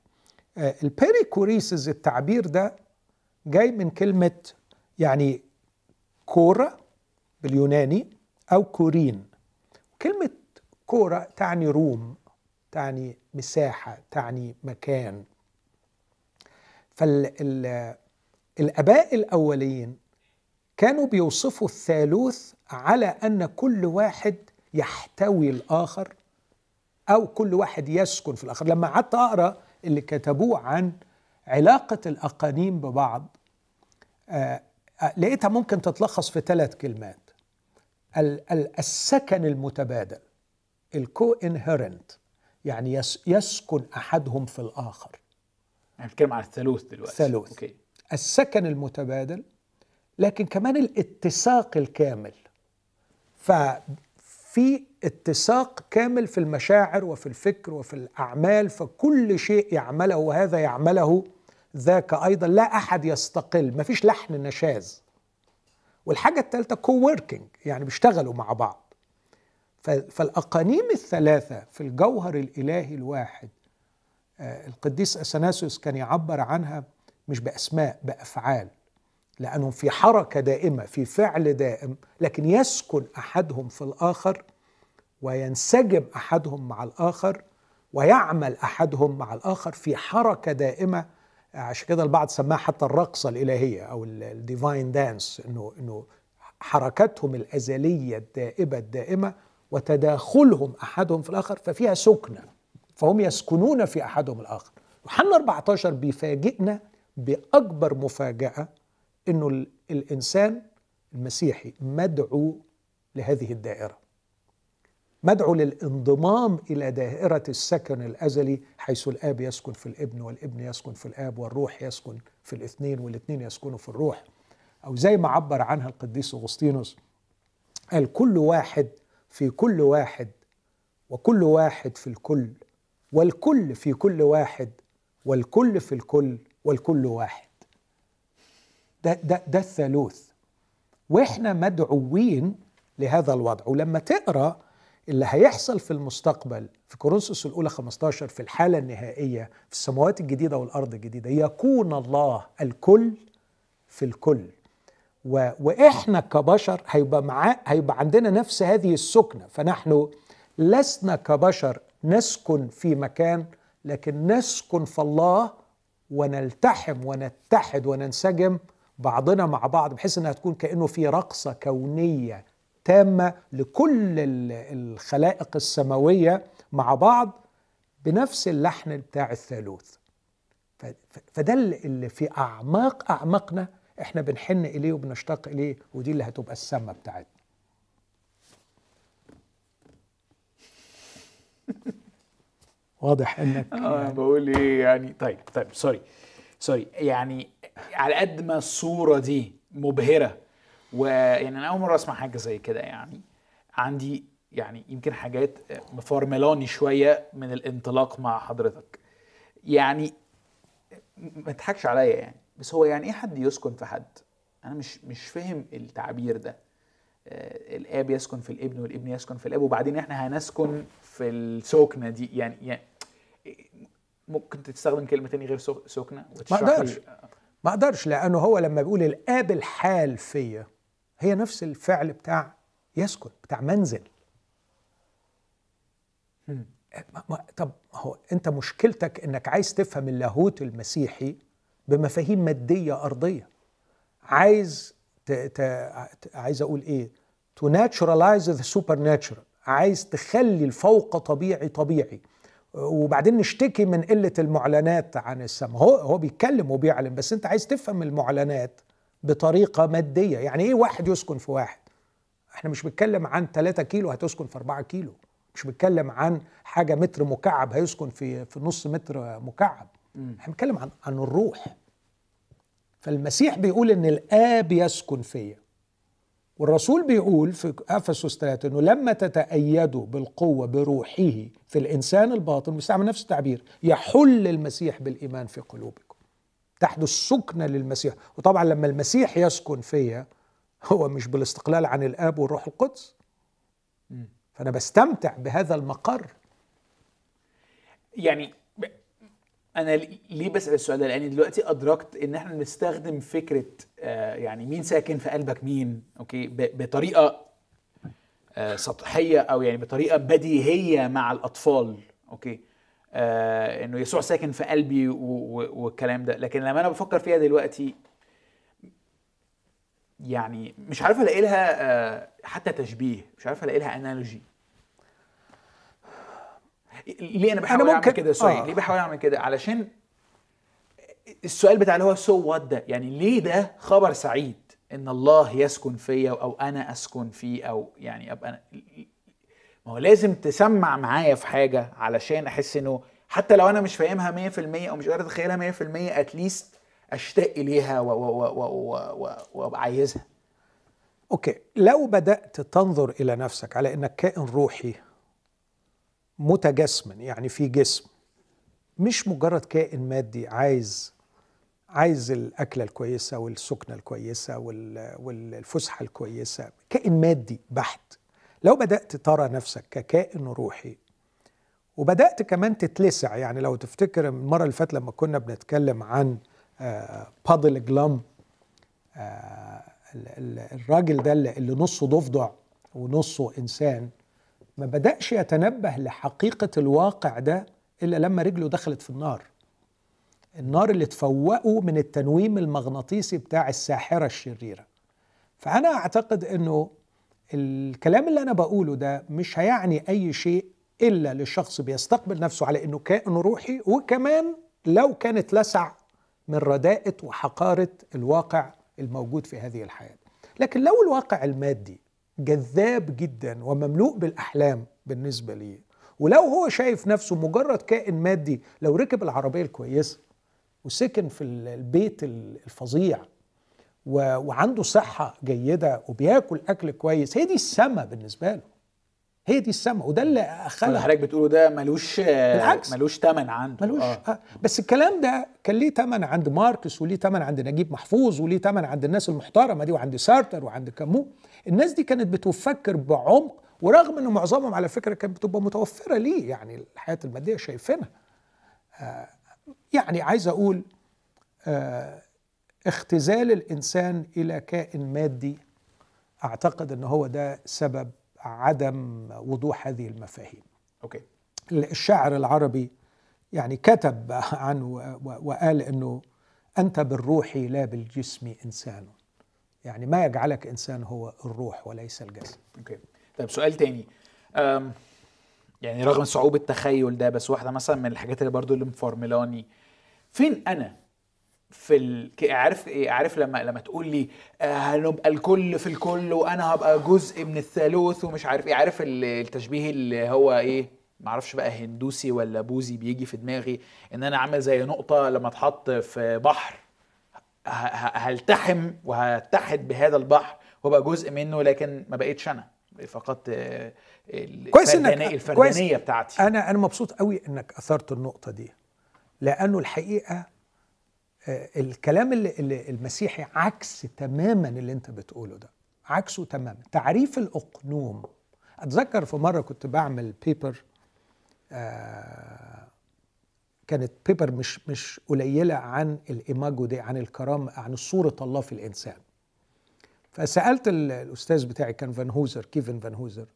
آه، ال perichoresis التعبير ده جاي من كلمة يعني chora باليوناني أو chorein. كلمة كوره تعني روم تعني مساحة تعني مكان. فالاباء الأولين كانوا بيوصفوا الثالوث على أن كل واحد يحتوي الآخر أو كل واحد يسكن في الآخر. لما قعدت أقرأ اللي كتبوه عن علاقة الأقانيم ببعض آه، آه، لقيتها ممكن تتلخص في ثلاث كلمات. ال- ال- السكن المتبادل ال co-inherent يعني يس- يسكن أحدهم في الآخر. يعني بنتكلم عن الثالوث دلوقتي. الثالوث. Okay. السكن المتبادل لكن كمان الاتساق الكامل. ففي اتساق كامل في المشاعر وفي الفكر وفي الأعمال فكل شيء يعمله وهذا يعمله ذاك أيضا. لا أحد يستقل مفيش لحن نشاز. والحاجة الثالثة كو يعني بيشتغلوا مع بعض. فالأقانيم الثلاثة في الجوهر الإلهي الواحد القديس أثناسيوس كان يعبر عنها مش بأسماء بأفعال لأنهم في حركة دائمة في فعل دائم لكن يسكن أحدهم في الآخر وينسجم أحدهم مع الآخر ويعمل أحدهم مع الآخر في حركة دائمة. عشان كده البعض سماها حتى الرقصة الإلهية أو ال divine dance إنه إنه حركتهم الأزلية الدائبة الدائمة وتداخلهم أحدهم في الآخر ففيها سكنة. فهم يسكنون في أحدهم الآخر. يوحنا 14 بيفاجئنا بأكبر مفاجأة إنه الإنسان المسيحي مدعو لهذه الدائرة. مدعو للانضمام إلى دائرة السكن الأزلي حيث الآب يسكن في الابن والابن يسكن في الآب والروح يسكن في الاثنين والاثنين يسكنوا في الروح. أو زي ما عبر عنها القديس أغسطينوس قال كل واحد في كل واحد وكل واحد في الكل والكل في كل واحد والكل في الكل والكل واحد. ده ده ده الثالوث. وإحنا مدعوين لهذا الوضع. ولما تقرأ اللي هيحصل في المستقبل في كورنثوس الأولى 15 في الحالة النهائية في السماوات الجديدة والأرض الجديدة يكون الله الكل في الكل. و... وإحنا كبشر هيبقى معاه هيبقى عندنا نفس هذه السكنة. فنحن لسنا كبشر نسكن في مكان لكن نسكن في الله ونلتحم ونتحد وننسجم بعضنا مع بعض بحيث إنها تكون كأنه في رقصة كونية تامة لكل الخلائق السماوية مع بعض بنفس اللحن بتاع الثالوث. فده اللي في أعماق أعماقنا إحنا بنحن إليه وبنشتاق إليه ودي اللي هتبقى السمة بتاعتنا. واضح إنك آه يعني بقول إيه يعني طيب طيب sorry sorry. يعني على قد ما الصورة دي مبهرة ويعني أنا أول مرة أسمع حاجة زي كده يعني عندي يعني يمكن حاجات مفرملاني شوية من الانطلاق مع حضرتك. يعني ما تضحكش عليا يعني بس هو يعني إيه حد يسكن في حد؟ أنا مش مش فاهم التعبير ده. الآب يسكن في الابن والابن يسكن في الآب وبعدين إحنا هنسكن في السكنة دي. يعني يعني ممكن تستخدم كلمة تاني غير سكنة؟ ما أقدرش. ما أقدرش لأنه هو لما بيقول الآب الحال فيا هي نفس الفعل بتاع يسكن بتاع منزل. طب هو أنت مشكلتك إنك عايز تفهم اللاهوت المسيحي بمفاهيم مادية أرضية. عايز ت... ت... عايز أقول إيه؟ to naturalize the supernatural عايز تخلي الفوق طبيعي طبيعي. وبعدين نشتكي من قلة المعلنات عن السماء. هو هو بيتكلم وبيعلن بس أنت عايز تفهم المعلنات بطريقة مادية. يعني إيه واحد يسكن في واحد؟ إحنا مش بنتكلم عن 3 كيلو هتسكن في 4 كيلو. مش بنتكلم عن حاجة متر مكعب هيسكن في في نص متر مكعب. إحنا بنتكلم عن عن الروح. فالمسيح بيقول إن الآب يسكن فيا. والرسول بيقول في إفسس 3 إنه لما تتأيدوا بالقوة بروحه في الإنسان الباطن بيستعمل نفس التعبير يحل المسيح بالإيمان في قلوبكم. تحدث سكنة للمسيح. وطبعا لما المسيح يسكن فيا هو مش بالاستقلال عن الآب والروح القدس. فأنا بستمتع بهذا المقر. يعني أنا ليه بسأل السؤال ده؟ لأني دلوقتي أدركت إن إحنا بنستخدم فكرة آه يعني مين ساكن في قلبك مين okay؟ بطريقة آه سطحية أو يعني بطريقة بديهية مع الأطفال okay؟ آه إنه يسوع ساكن في قلبي والكلام ده. لكن لما أنا بفكر فيها دلوقتي يعني مش عارف ألاقي لها آه حتى تشبيه مش عارف ألاقي لها analogy ليه أنا بحاول أعمل كده؟ sorry آه. ليه بحاول أعمل كده؟ علشان السؤال بتاع اللي هو so what ده؟ يعني ليه ده خبر سعيد؟ إن الله يسكن فيا أو أنا أسكن فيه أو يعني أبقى أنا ما هو لازم تسمع معايا في حاجة علشان أحس إنه حتى لو أنا مش فاهمها 100% أو مش قادر أتخيلها 100% اتليست أشتاق اليها وأبقى عايزها. أوكي. لو بدأت تنظر إلى نفسك على إنك كائن روحي متجسما يعني في جسم. مش مجرد كائن مادي عايز عايز الأكلة الكويسة والسكنة الكويسة والفسحة الكويسة. كائن مادي بحت. لو بدأت ترى نفسك ككائن روحي وبدأت كمان تتلسع يعني لو تفتكر المرة اللي فاتت لما كنا بنتكلم عن آه، بادل جلام آه، الراجل ده اللي نصه ضفدع ونصه إنسان ما بدأش يتنبه لحقيقة الواقع ده إلا لما رجله دخلت في النار. النار اللي تفوقه من التنويم المغناطيسي بتاع الساحرة الشريرة. فأنا أعتقد إنه الكلام اللي أنا بقوله ده مش هيعني أي شيء إلا للشخص بيستقبل نفسه على إنه كائن روحي وكمان لو كانت لسع من رداءة وحقارة الواقع الموجود في هذه الحياة. لكن لو الواقع المادي جذاب جدا ومملوء بالأحلام بالنسبة لي ولو هو شايف نفسه مجرد كائن مادي لو ركب العربية الكويسة وسكن في البيت الفظيع وعنده صحة جيدة وبياكل أكل كويس هي دي السما بالنسبة له. هي دي السما وده اللي خلى حضرتك بتقوله ده ملوش بالعكس. ملوش ثمن عنده. ملوش آه. آه. بس الكلام ده كان ليه ثمن عند ماركس وليه ثمن عند نجيب محفوظ وليه ثمن عند الناس المحترمة دي وعند سارتر وعند كامو. الناس دي كانت بتفكر بعمق ورغم إن معظمهم على فكرة كانت بتبقى متوفرة ليه؟ يعني الحياة المادية شايفينها. آه يعني عايز أقول آه اختزال الإنسان إلى كائن مادي أعتقد إن هو ده سبب عدم وضوح هذه المفاهيم. okay. الشاعر العربي يعني كتب عنه وقال إنه أنت بالروح لا بالجسم إنسان. يعني ما يجعلك إنسان هو الروح وليس الجسد. okay. طيب سؤال تاني. يعني رغم صعوبة التخيل ده بس واحدة مثلا من الحاجات اللي برضو اللي مفرملاني. فين أنا في ال... عارف إيه؟ عارف لما لما تقول لي آه، هنبقى الكل في الكل وأنا هبقى جزء من الثالوث ومش عارف إيه. عارف التشبيه اللي هو إيه؟ معرفش بقى هندوسي ولا بوذي بيجي في دماغي إن أنا عامل زي نقطة لما اتحط في بحر. هلتحم وهتحد بهذا البحر وابقى جزء منه لكن ما بقيتش أنا. فقدت كويس انك الفردانيه كويس. بتاعتي. أنا أنا مبسوط قوي إنك أثرت النقطة دي لأنه الحقيقة آه، الكلام اللي المسيحي عكس تماما اللي أنت بتقوله ده. عكسه تماما. تعريف الأقنوم. أتذكر في مرة كنت بعمل بيبر آه كانت بيبر مش مش قليلة عن الإيماجو دي عن الكرامة عن صورة الله في الإنسان. فسألت الأستاذ بتاعي كان فانهوزر كيفن فانهوزر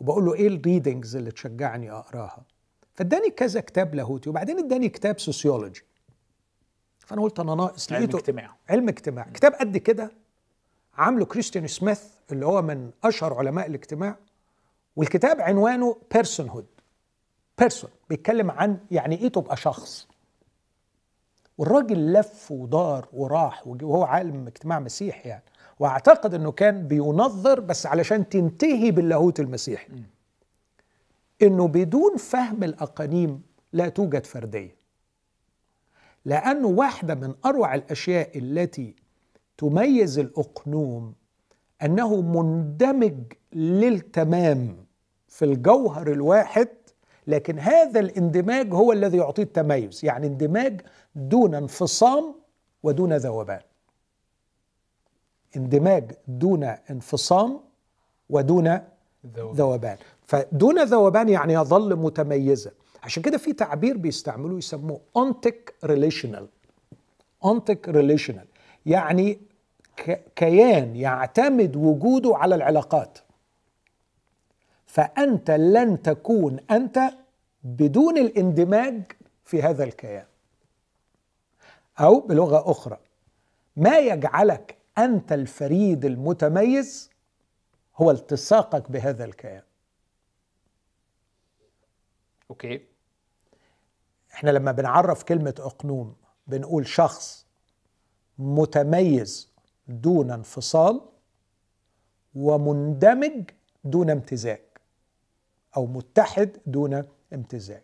وبقول له إيه ال readings اللي تشجعني أقراها؟ فاداني كذا كتاب لاهوتي وبعدين اداني كتاب سوسيولوجي فأنا قلت أنا ناقص علم اجتماع. علم اجتماع. كتاب قد كده عامله كريستيان سميث اللي هو من أشهر علماء الاجتماع والكتاب عنوانه personhood person بيتكلم عن يعني إيه تبقى شخص. والراجل لف ودار وراح وهو عالم اجتماع مسيحي يعني. وأعتقد إنه كان بينظر بس علشان تنتهي باللاهوت المسيحي. إنه بدون فهم الأقانيم لا توجد فردية. لأنه واحدة من أروع الأشياء التي تميز الأقنوم أنه مندمج للتمام في الجوهر الواحد لكن هذا الاندماج هو الذي يعطيه التميز يعني اندماج دون انفصام ودون ذوبان. اندماج دون انفصام ودون ذوبان. فدون ذوبان يعني يظل متميزا عشان كده في تعبير بيستعملوه يسموه ontic relational ontic relational يعني كيان يعتمد وجوده على العلاقات. فأنت لن تكون أنت بدون الاندماج في هذا الكيان. أو بلغة أخرى ما يجعلك أنت الفريد المتميز هو التصاقك بهذا الكيان. أوكي. إحنا لما بنعرف كلمة أقنوم بنقول شخص متميز دون انفصال ومندمج دون امتزاج. أو متحد دون امتزاج.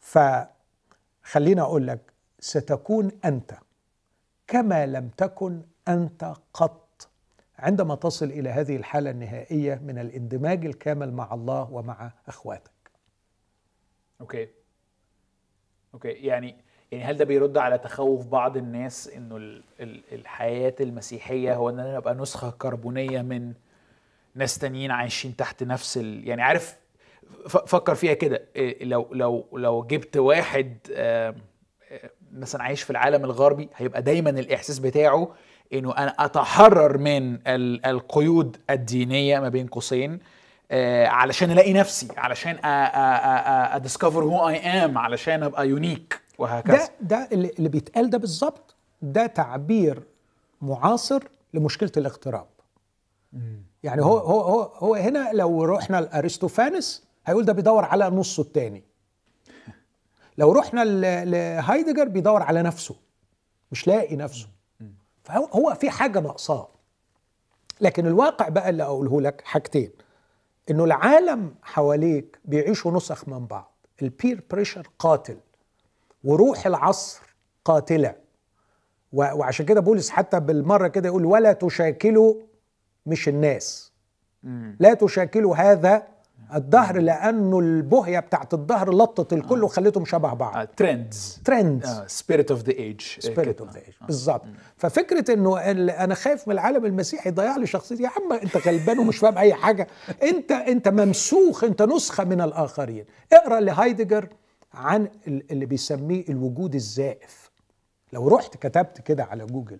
فخلينا أقول لك ستكون أنت كما لم تكن أنت قط. عندما تصل إلى هذه الحالة النهائية من الاندماج الكامل مع الله ومع أخواتك. okay. okay. يعني يعني هل ده بيرد على تخوف بعض الناس إنه الحياة المسيحية هو ان أنا ابقى نسخة كربونية من ناس تانيين عايشين تحت نفس ال... يعني عارف فكر فيها كده. إيه، لو لو لو جبت واحد آم، آه، مثلا عايش في العالم الغربي هيبقى دايما الإحساس بتاعه إنه أنا أتحرر من ال- القيود الدينية ما بين قوسين آه، علشان ألاقي نفسي علشان اديسكفر هو اي ام علشان أبقى يونيك وهكذا. ده ده اللي اللي بيتقال ده بالظبط ده تعبير معاصر لمشكلة الاغتراب. يعني هو هو هو هو هنا لو رحنا لأرستوفانس هيقول ده بيدور على نصه الثاني لو رحنا لهايدجر بيدور على نفسه مش لاقي نفسه. فهو هو في حاجة ناقصاه. لكن الواقع بقى اللي أقوله لك حاجتين. إنه العالم حواليك بيعيشوا نسخ من بعض. ال peer pressure قاتل وروح العصر قاتلة. وعشان كده بولس حتى بالمرة كده يقول ولا تشاكلوا مش، الناس. لا تشاكلوا هذا الدهر لأنه البويه بتاعت الدهر لطت الكل وخلتهم شبه بعض. trends trends spirit of the age spirit of the age بالظبط. ففكرة إنه أنا خايف من العالم المسيحي يضيع لي شخصيتي. يا عم أنت غلبان ومش فاهم أي حاجة. أنت أنت ممسوخ أنت نسخة من الآخرين. اقرأ لهايدجر عن ال- اللي بيسميه الوجود الزائف. لو رحت كتبت كده على جوجل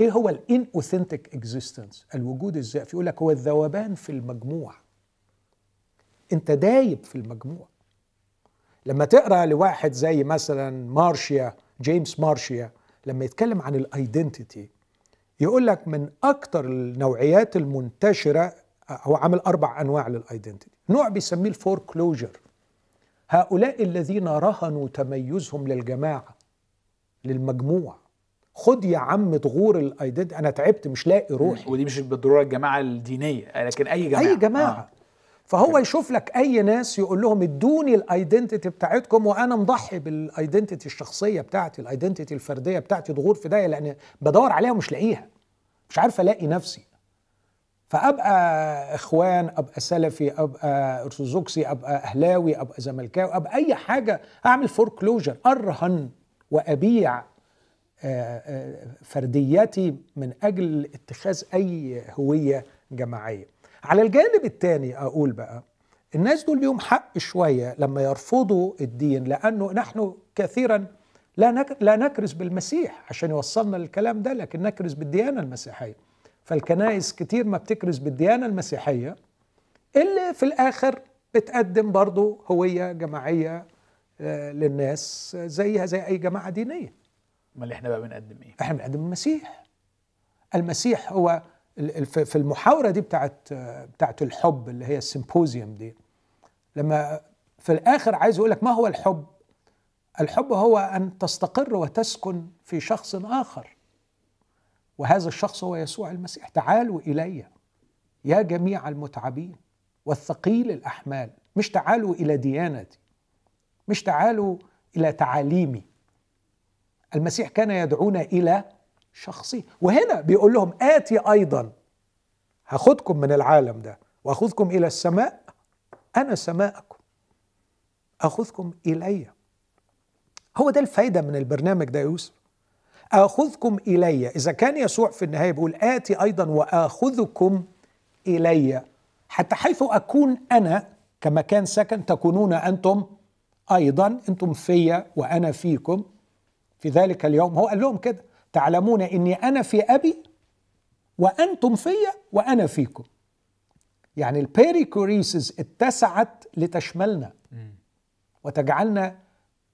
إيه هو ال inauthentic existence الوجود الزائف. يقول لك هو الذوبان في المجموع انت دايب في المجموع. لما تقرأ لواحد زي مثلا مارشيا جيمس مارشيا لما يتكلم عن ال identity يقول لك من أكتر النوعيات المنتشرة هو عامل أربع أنواع لل identity. نوع بيسميه ال foreclosure هؤلاء الذين رهنوا تميزهم للجماعة للمجموع. خد يا عم تغور ال identity. أنا تعبت مش لاقي روحي. ودي مش بالضرورة الجماعة الدينية لكن أي جماعة. أي جماعة. آه. فهو يشوف لك أي ناس يقول لهم ادوني ال identity بتاعتكم وأنا مضحي بال identity الشخصية بتاعتي ال identity الفردية بتاعتي تغور في داهية لأن بدور عليها ومش لاقيها مش عارف ألاقي نفسي فأبقى إخوان أبقى سلفي أبقى أرثوذكسي أبقى أهلاوي أبقى زملكاوي أبقى أي حاجة أعمل foreclosure أرهن وأبيع آه، آه، فرديتي من أجل اتخاذ أي هوية جماعية. على الجانب الثاني أقول بقى الناس دول ليهم حق شوية لما يرفضوا الدين لأنه نحن كثيرا لا لا نكرز بالمسيح عشان يوصلنا للكلام ده لكن نكرز بالديانة المسيحية. فالكنائس كتير ما بتكرز بالديانة المسيحية اللي في الآخر بتقدم برضه هوية جماعية آه، للناس زيها زي أي جماعة دينية. أمال إحنا بقى بنقدم إيه؟ إحنا بنقدم المسيح المسيح هو في المحاورة دي بتاعت بتاعت الحب اللي هي السيمبوزيوم دي لما في الآخر عايز يقول لك ما هو الحب؟ الحب هو أن تستقر وتسكن في شخص آخر. وهذا الشخص هو يسوع المسيح. تعالوا إلي يا جميع المتعبين والثقيل الأحمال. مش تعالوا إلى ديانتي. مش تعالوا إلى تعاليمي. المسيح كان يدعونا إلى شخصي. وهنا بيقول لهم آتي أيضا. هاخدكم من العالم ده. وأخذكم إلى السماء. أنا سماءكم. أخذكم إلي. هو ده الفايدة من البرنامج ده يا يوسف. أخذكم إلي. إذا كان يسوع في النهاية بيقول آتي أيضا وأخذكم إلي. حتى حيث أكون أنا كمكان سكن تكونون أنتم أيضا. أنتم فيا وأنا فيكم. في ذلك اليوم. هو قال لهم كده. تعلمون إني أنا في أبي وأنتم فيا وأنا فيكم. يعني البيريكوريسز اتسعت لتشملنا وتجعلنا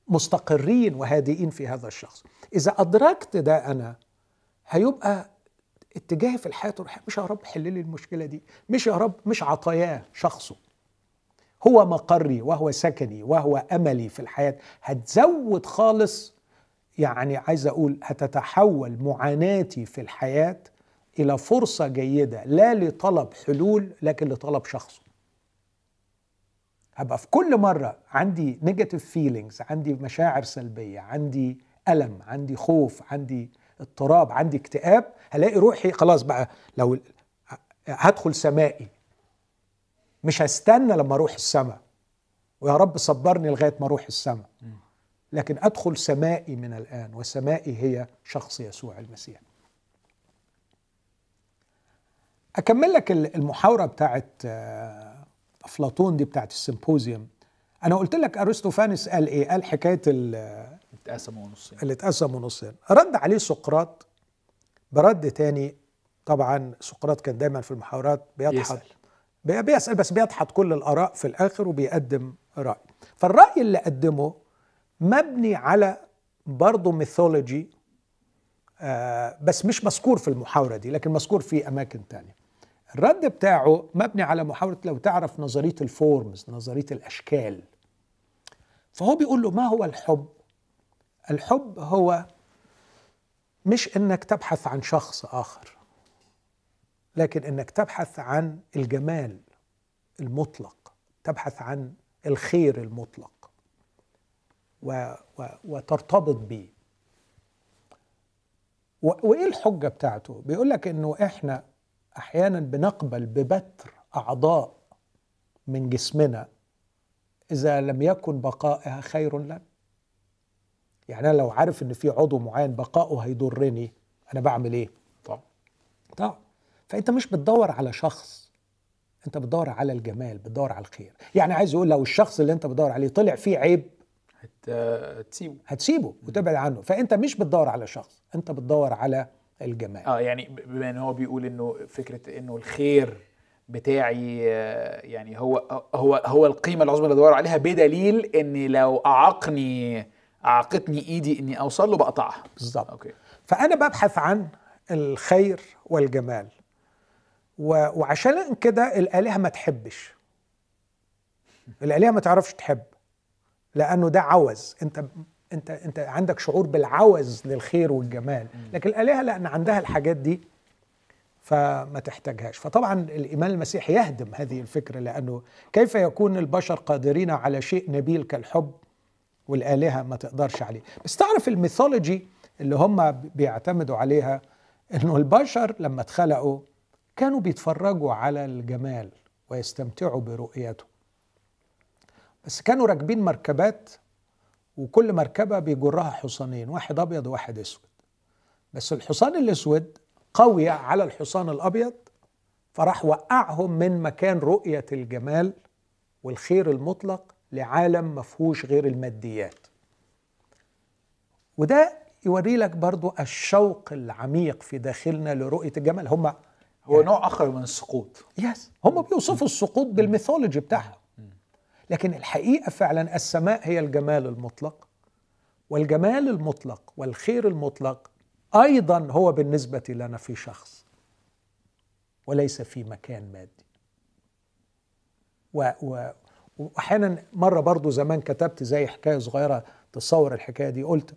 مستقرين وهادئين في هذا الشخص. إذا أدركت ده أنا هيبقى اتجاهي في الحياة تروح مش يا رب حل لي المشكلة دي مش يا رب مش عطاياه شخصه. هو مقري وهو سكني وهو أملي في الحياة هتزود خالص يعني عايز أقول هتتحول معاناتي في الحياة إلى فرصة جيدة لا لطلب حلول لكن لطلب شخصه. هبقى في كل مرة عندي negative feelings عندي مشاعر سلبية عندي ألم عندي خوف عندي اضطراب عندي اكتئاب هلاقي روحي خلاص بقى لو هدخل سمائي. مش هستنى لما أروح السماء. ويا رب صبرني لغاية ما أروح السماء. لكن أدخل سمائي من الآن وسمائي هي شخص يسوع المسيح. أكمل لك المحاورة بتاعت أفلاطون دي بتاعت ال Symposium. أنا قلت لك ارسطوفانس قال إيه؟ قال حكاية ال- اتقسموا نصين. اللي اتقسموا نصين. رد عليه سقراط برد تاني. طبعا سقراط كان دايما في المحاورات بيدحض يسأل. بي- بيسأل بس بيدحض كل الآراء في الآخر وبيقدم رأي. فالرأي اللي قدمه مبني على برضه mythology آه بس مش مذكور في المحاورة دي لكن مذكور في أماكن تانية. الرد بتاعه مبني على محاولة لو تعرف نظرية ال forms نظرية الأشكال. فهو بيقول له ما هو الحب؟ الحب هو مش إنك تبحث عن شخص آخر لكن إنك تبحث عن الجمال المطلق تبحث عن الخير المطلق. و و وترتبط بيه. وإيه الحجة بتاعته؟ بيقول لك إنه إحنا أحيانا بنقبل ببتر أعضاء من جسمنا إذا لم يكن بقائها خير لنا. يعني أنا لو عارف إن في عضو معين بقائه هيضرني أنا بعمل إيه؟ طبعا. طبعا. فأنت مش بتدور على شخص أنت بتدور على الجمال بتدور على الخير. يعني عايز يقول لو الشخص اللي أنت بتدور عليه طلع فيه عيب هت... تسيبه هتسيبه وتبعد عنه. فأنت مش بتدور على شخص أنت بتدور على الجمال. آه يعني بما إن هو بيقول إنه فكرة إنه الخير بتاعي آه، يعني هو هو هو القيمة العظمى اللي بدور عليها بدليل إن لو أعاقني أعاقتني إيدي إني أوصل له بقطعها. بالظبط. أوكي. فأنا ببحث عن الخير والجمال. و... وعشان كده الآلهة ما تحبش. الآلهة ما تعرفش تحب. لأنه ده عوز. أنت أنت أنت عندك شعور بالعوز للخير والجمال. لكن الآلهة لأن عندها الحاجات دي فما تحتاجهاش. فطبعا الإيمان المسيحي يهدم هذه الفكرة لأنه كيف يكون البشر قادرين على شيء نبيل كالحب والآلهة ما تقدرش عليه؟ بس تعرف الميثولوجي اللي هم بيعتمدوا عليها إنه البشر لما اتخلقوا كانوا بيتفرجوا على الجمال ويستمتعوا برؤيته. بس كانوا راكبين مركبات وكل مركبة بيجرها حصانين واحد أبيض وواحد أسود. بس الحصان الأسود قوي على الحصان الأبيض فراح وقعهم من مكان رؤية الجمال والخير المطلق لعالم مفهوش غير الماديات. وده يوري لك برضو الشوق العميق في داخلنا لرؤية الجمال. هم هو نوع آخر من السقوط. بس هم بيوصفوا السقوط بال mythology بتاعهم. لكن الحقيقة فعلا السماء هي الجمال المطلق والجمال المطلق والخير المطلق أيضا هو بالنسبة لنا في شخص وليس في مكان مادي. و واحيانا مرة برضو زمان كتبت زي حكاية صغيرة تصور الحكاية دي قلت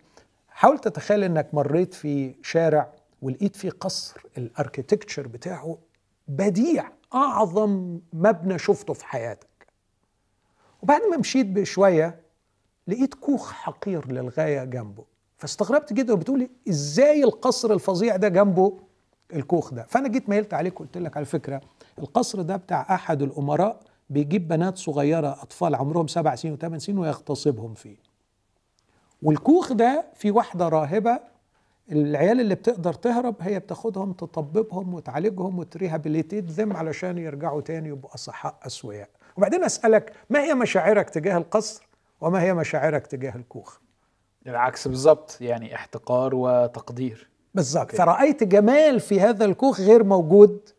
حاول تتخيل إنك مريت في شارع ولقيت فيه قصر الأركيتكتشر بتاعه بديع أعظم مبنى شفته في حياتك. وبعد ما مشيت بشوية لقيت كوخ حقير للغاية جنبه. فاستغربت جدا وبتقولي إزاي القصر الفظيع ده جنبه؟ الكوخ ده. فأنا جيت ميلت عليك قلت لك على فكرة القصر ده بتاع أحد الأمراء بيجيب بنات صغيرة أطفال عمرهم سبع سنين وثمان سنين ويغتصبهم فيه. والكوخ ده في واحدة راهبة العيال اللي بتقدر تهرب هي بتاخدهم تطببهم وتعالجهم وت rehabilitate them علشان يرجعوا تاني يبقوا أصحاء أسوياء. وبعدين أسألك ما هي مشاعرك تجاه القصر وما هي مشاعرك تجاه الكوخ؟ العكس بالظبط يعني احتقار وتقدير. بالظبط. فرأيت جمال في هذا الكوخ غير موجود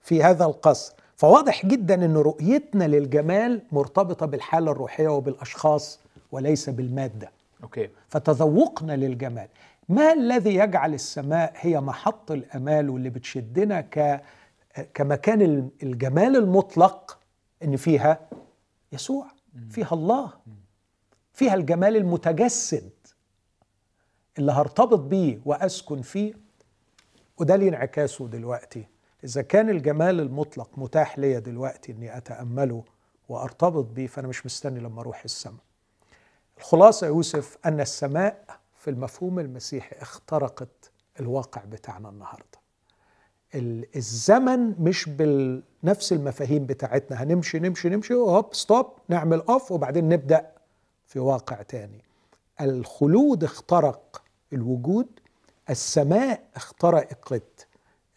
في هذا القصر. فواضح جدا إن رؤيتنا للجمال مرتبطة بالحالة الروحية وبالأشخاص وليس بالمادة. أوكي. فتذوقنا للجمال. ما الذي يجعل السماء هي محط الأمال واللي بتشدنا ك كمكان ال- الجمال المطلق إن فيها يسوع فيها الله فيها الجمال المتجسد اللي هرتبط بيه وأسكن فيه. وده ليه انعكاسه دلوقتي. إذا كان الجمال المطلق متاح ليا دلوقتي إني أتأمله وأرتبط بيه فأنا مش مستني لما أروح السماء. الخلاصة يوسف أن السماء في المفهوم المسيحي اخترقت الواقع بتاعنا النهارده. ال- الزمن مش بنفس المفاهيم بتاعتنا. هنمشي نمشي نمشي هوب ستوب نعمل أوف وبعدين نبدأ في واقع تاني. الخلود اخترق الوجود السماء اخترقت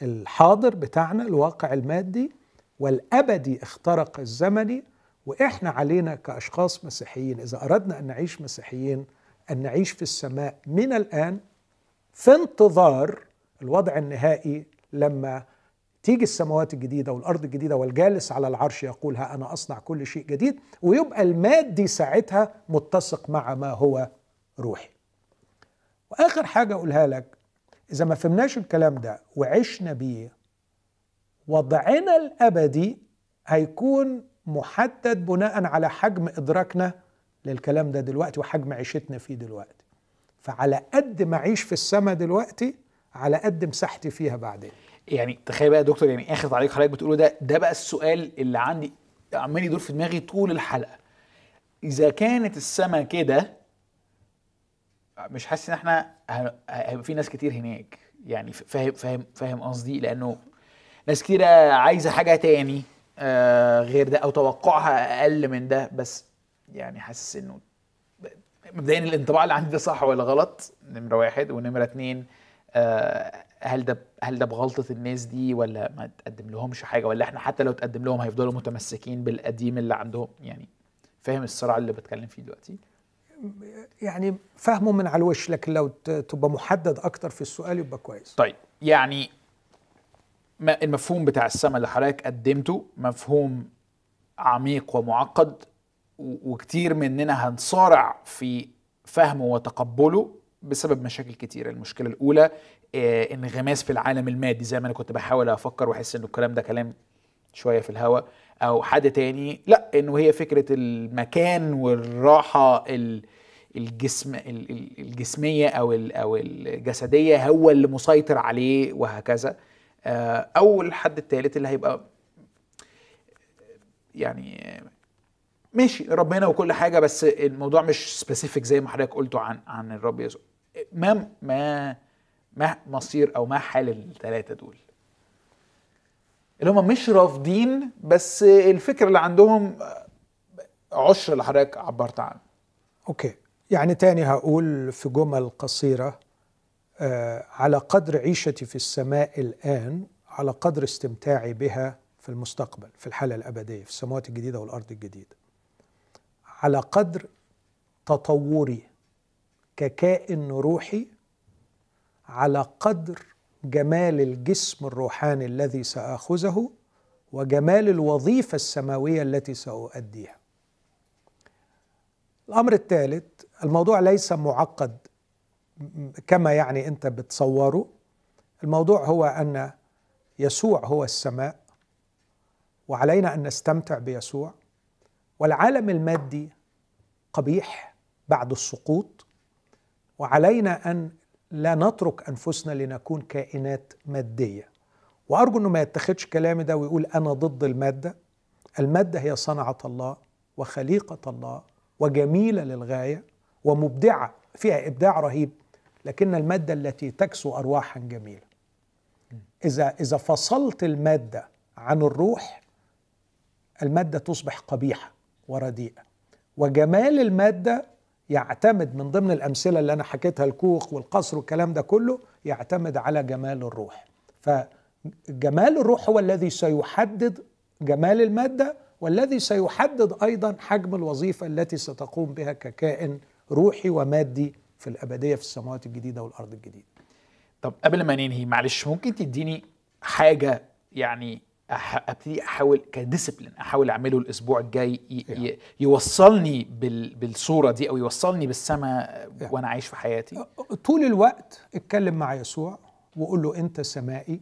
الحاضر بتاعنا الواقع المادي والأبدي اخترق الزمني وإحنا علينا كأشخاص مسيحيين إذا أردنا أن نعيش مسيحيين أن نعيش في السماء من الآن في انتظار الوضع النهائي لما تيجي السماوات الجديدة والأرض الجديدة والجالس على العرش يقول ها أنا أصنع كل شيء جديد ويبقى المادي ساعتها متسق مع ما هو روحي. وآخر حاجة أقولها لك إذا ما فهمناش الكلام ده وعشنا بيه وضعنا الأبدي هيكون محدد بناء على حجم إدراكنا للكلام ده دلوقتي وحجم عيشتنا فيه دلوقتي. فعلى قد ما أعيش في السماء دلوقتي على قد مساحتي فيها بعدين. يعني تخيل بقى يا دكتور يعني آخر تعليق حضرتك بتقوله ده ده بقى السؤال اللي عندي عمال يدور في دماغي طول الحلقة. إذا كانت السما كده مش حاسس إن إحنا هيبقى في ناس كتير هناك. يعني فاهم فاهم فاهم قصدي؟ لأنه ناس كتيرة عايزة حاجة تاني آه غير ده أو توقعها أقل من ده. بس يعني حاسس إنه مبدئيا الانطباع اللي عندي ده صح ولا غلط؟ نمرة واحد. ونمرة اتنين آه هل ده هل ده بغلطة الناس دي ولا ما تقدم لهمش حاجة؟ ولا إحنا حتى لو تقدم لهم هيفضلوا متمسكين بالقديم اللي عندهم؟ يعني فاهم الصراع اللي بتكلم فيه دلوقتي؟ يعني فهمه من على الوش لكن لو تبقى محدد أكتر في السؤال يبقى كويس. طيب يعني ما المفهوم بتاع السماء اللي حضرتك قدمته مفهوم عميق ومعقد وكتير مننا هنصارع في فهمه وتقبله. بسبب مشاكل كتيرة. المشكلة الأولى آه، انغماس في العالم المادي. زي ما أنا كنت بحاول أفكر وأحس إنه الكلام ده كلام شوية في الهوا. أو حد تاني لأ إنه هي فكرة المكان والراحة ال- الجسم ال- ال- الجسمية أو ال- أو الجسدية هو اللي مسيطر عليه وهكذا. آه، أو الحد التالت اللي هيبقى يعني ماشي ربنا وكل حاجة بس الموضوع مش سبيسيفيك زي ما حضرتك قلته عن عن الرب يسوع. ما ما ما مصير أو ما حال الثلاثه دول. اللي هم مش رافضين بس الفكرة اللي عندهم عشر اللي حضرتك عبرت عنه. أوكي. يعني تاني هقول في جمل قصيرة آه على قدر عيشتي في السماء الآن على قدر استمتاعي بها في المستقبل في الحالة الأبدية في السماوات الجديدة والأرض الجديدة. على قدر تطوري ككائن روحي على قدر جمال الجسم الروحاني الذي سآخذه وجمال الوظيفة السماوية التي سأؤديها. الأمر الثالث الموضوع ليس معقد كما يعني أنت بتصوره. الموضوع هو أن يسوع هو السماء وعلينا أن نستمتع بيسوع. والعالم المادي قبيح بعد السقوط وعلينا أن لا نترك أنفسنا لنكون كائنات مادية. وأرجو أنه ما يتخذش كلامي ده ويقول أنا ضد المادة. المادة هي صنعة الله وخليقة الله وجميلة للغاية ومبدعة فيها إبداع رهيب لكن المادة التي تكسو أرواحا جميلة. إذا إذا فصلت المادة عن الروح المادة تصبح قبيحة ورديئة. وجمال المادة يعتمد من ضمن الأمثلة اللي أنا حكيتها الكوخ والقصر والكلام ده كله يعتمد على جمال الروح. فجمال الروح هو الذي سيحدد جمال المادة والذي سيحدد أيضا حجم الوظيفة التي ستقوم بها ككائن روحي ومادي في الأبدية في السماوات الجديدة والأرض الجديدة. طب قبل ما ننهي معلش ممكن تديني حاجة يعني أبتدي أحاول كديسيبلين أحاول أعمله الأسبوع الجاي ي- يوصلني بال بالصورة دي أو يوصلني بالسماء وأنا عايش في حياتي. طول الوقت اتكلم مع يسوع وقول له أنت سمائي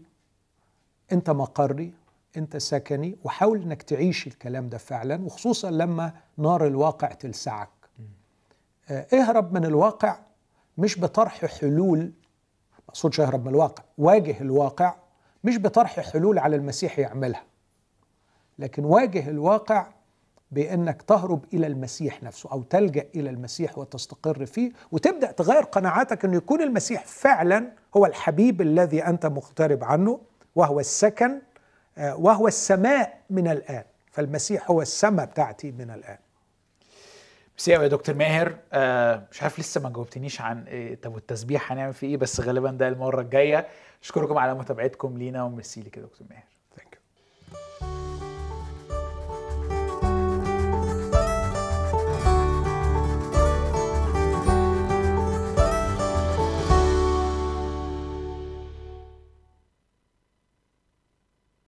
أنت مقري أنت سكني وحاول إنك تعيش الكلام ده فعلا وخصوصا لما نار الواقع تلسعك. اهرب من الواقع مش بطرح حلول ما أقصدش اهرب من الواقع واجه الواقع مش بطرح حلول على المسيح يعملها لكن واجه الواقع بأنك تهرب إلى المسيح نفسه أو تلجأ إلى المسيح وتستقر فيه وتبدأ تغير قناعاتك إنه يكون المسيح فعلا هو الحبيب الذي أنت مقترب عنه وهو السكن آه، وهو السماء من الآن. فالمسيح هو السماء بتاعتي من الآن. قوي يا دكتور ماهر آه مش عارف لسه ما جاوبتنيش عن إيه طب والتسبيح هنعمل فيه إيه بس غالبا ده المرة الجاية أشكركم على متابعتكم لينا وميرسي لك يا دكتور ماهر.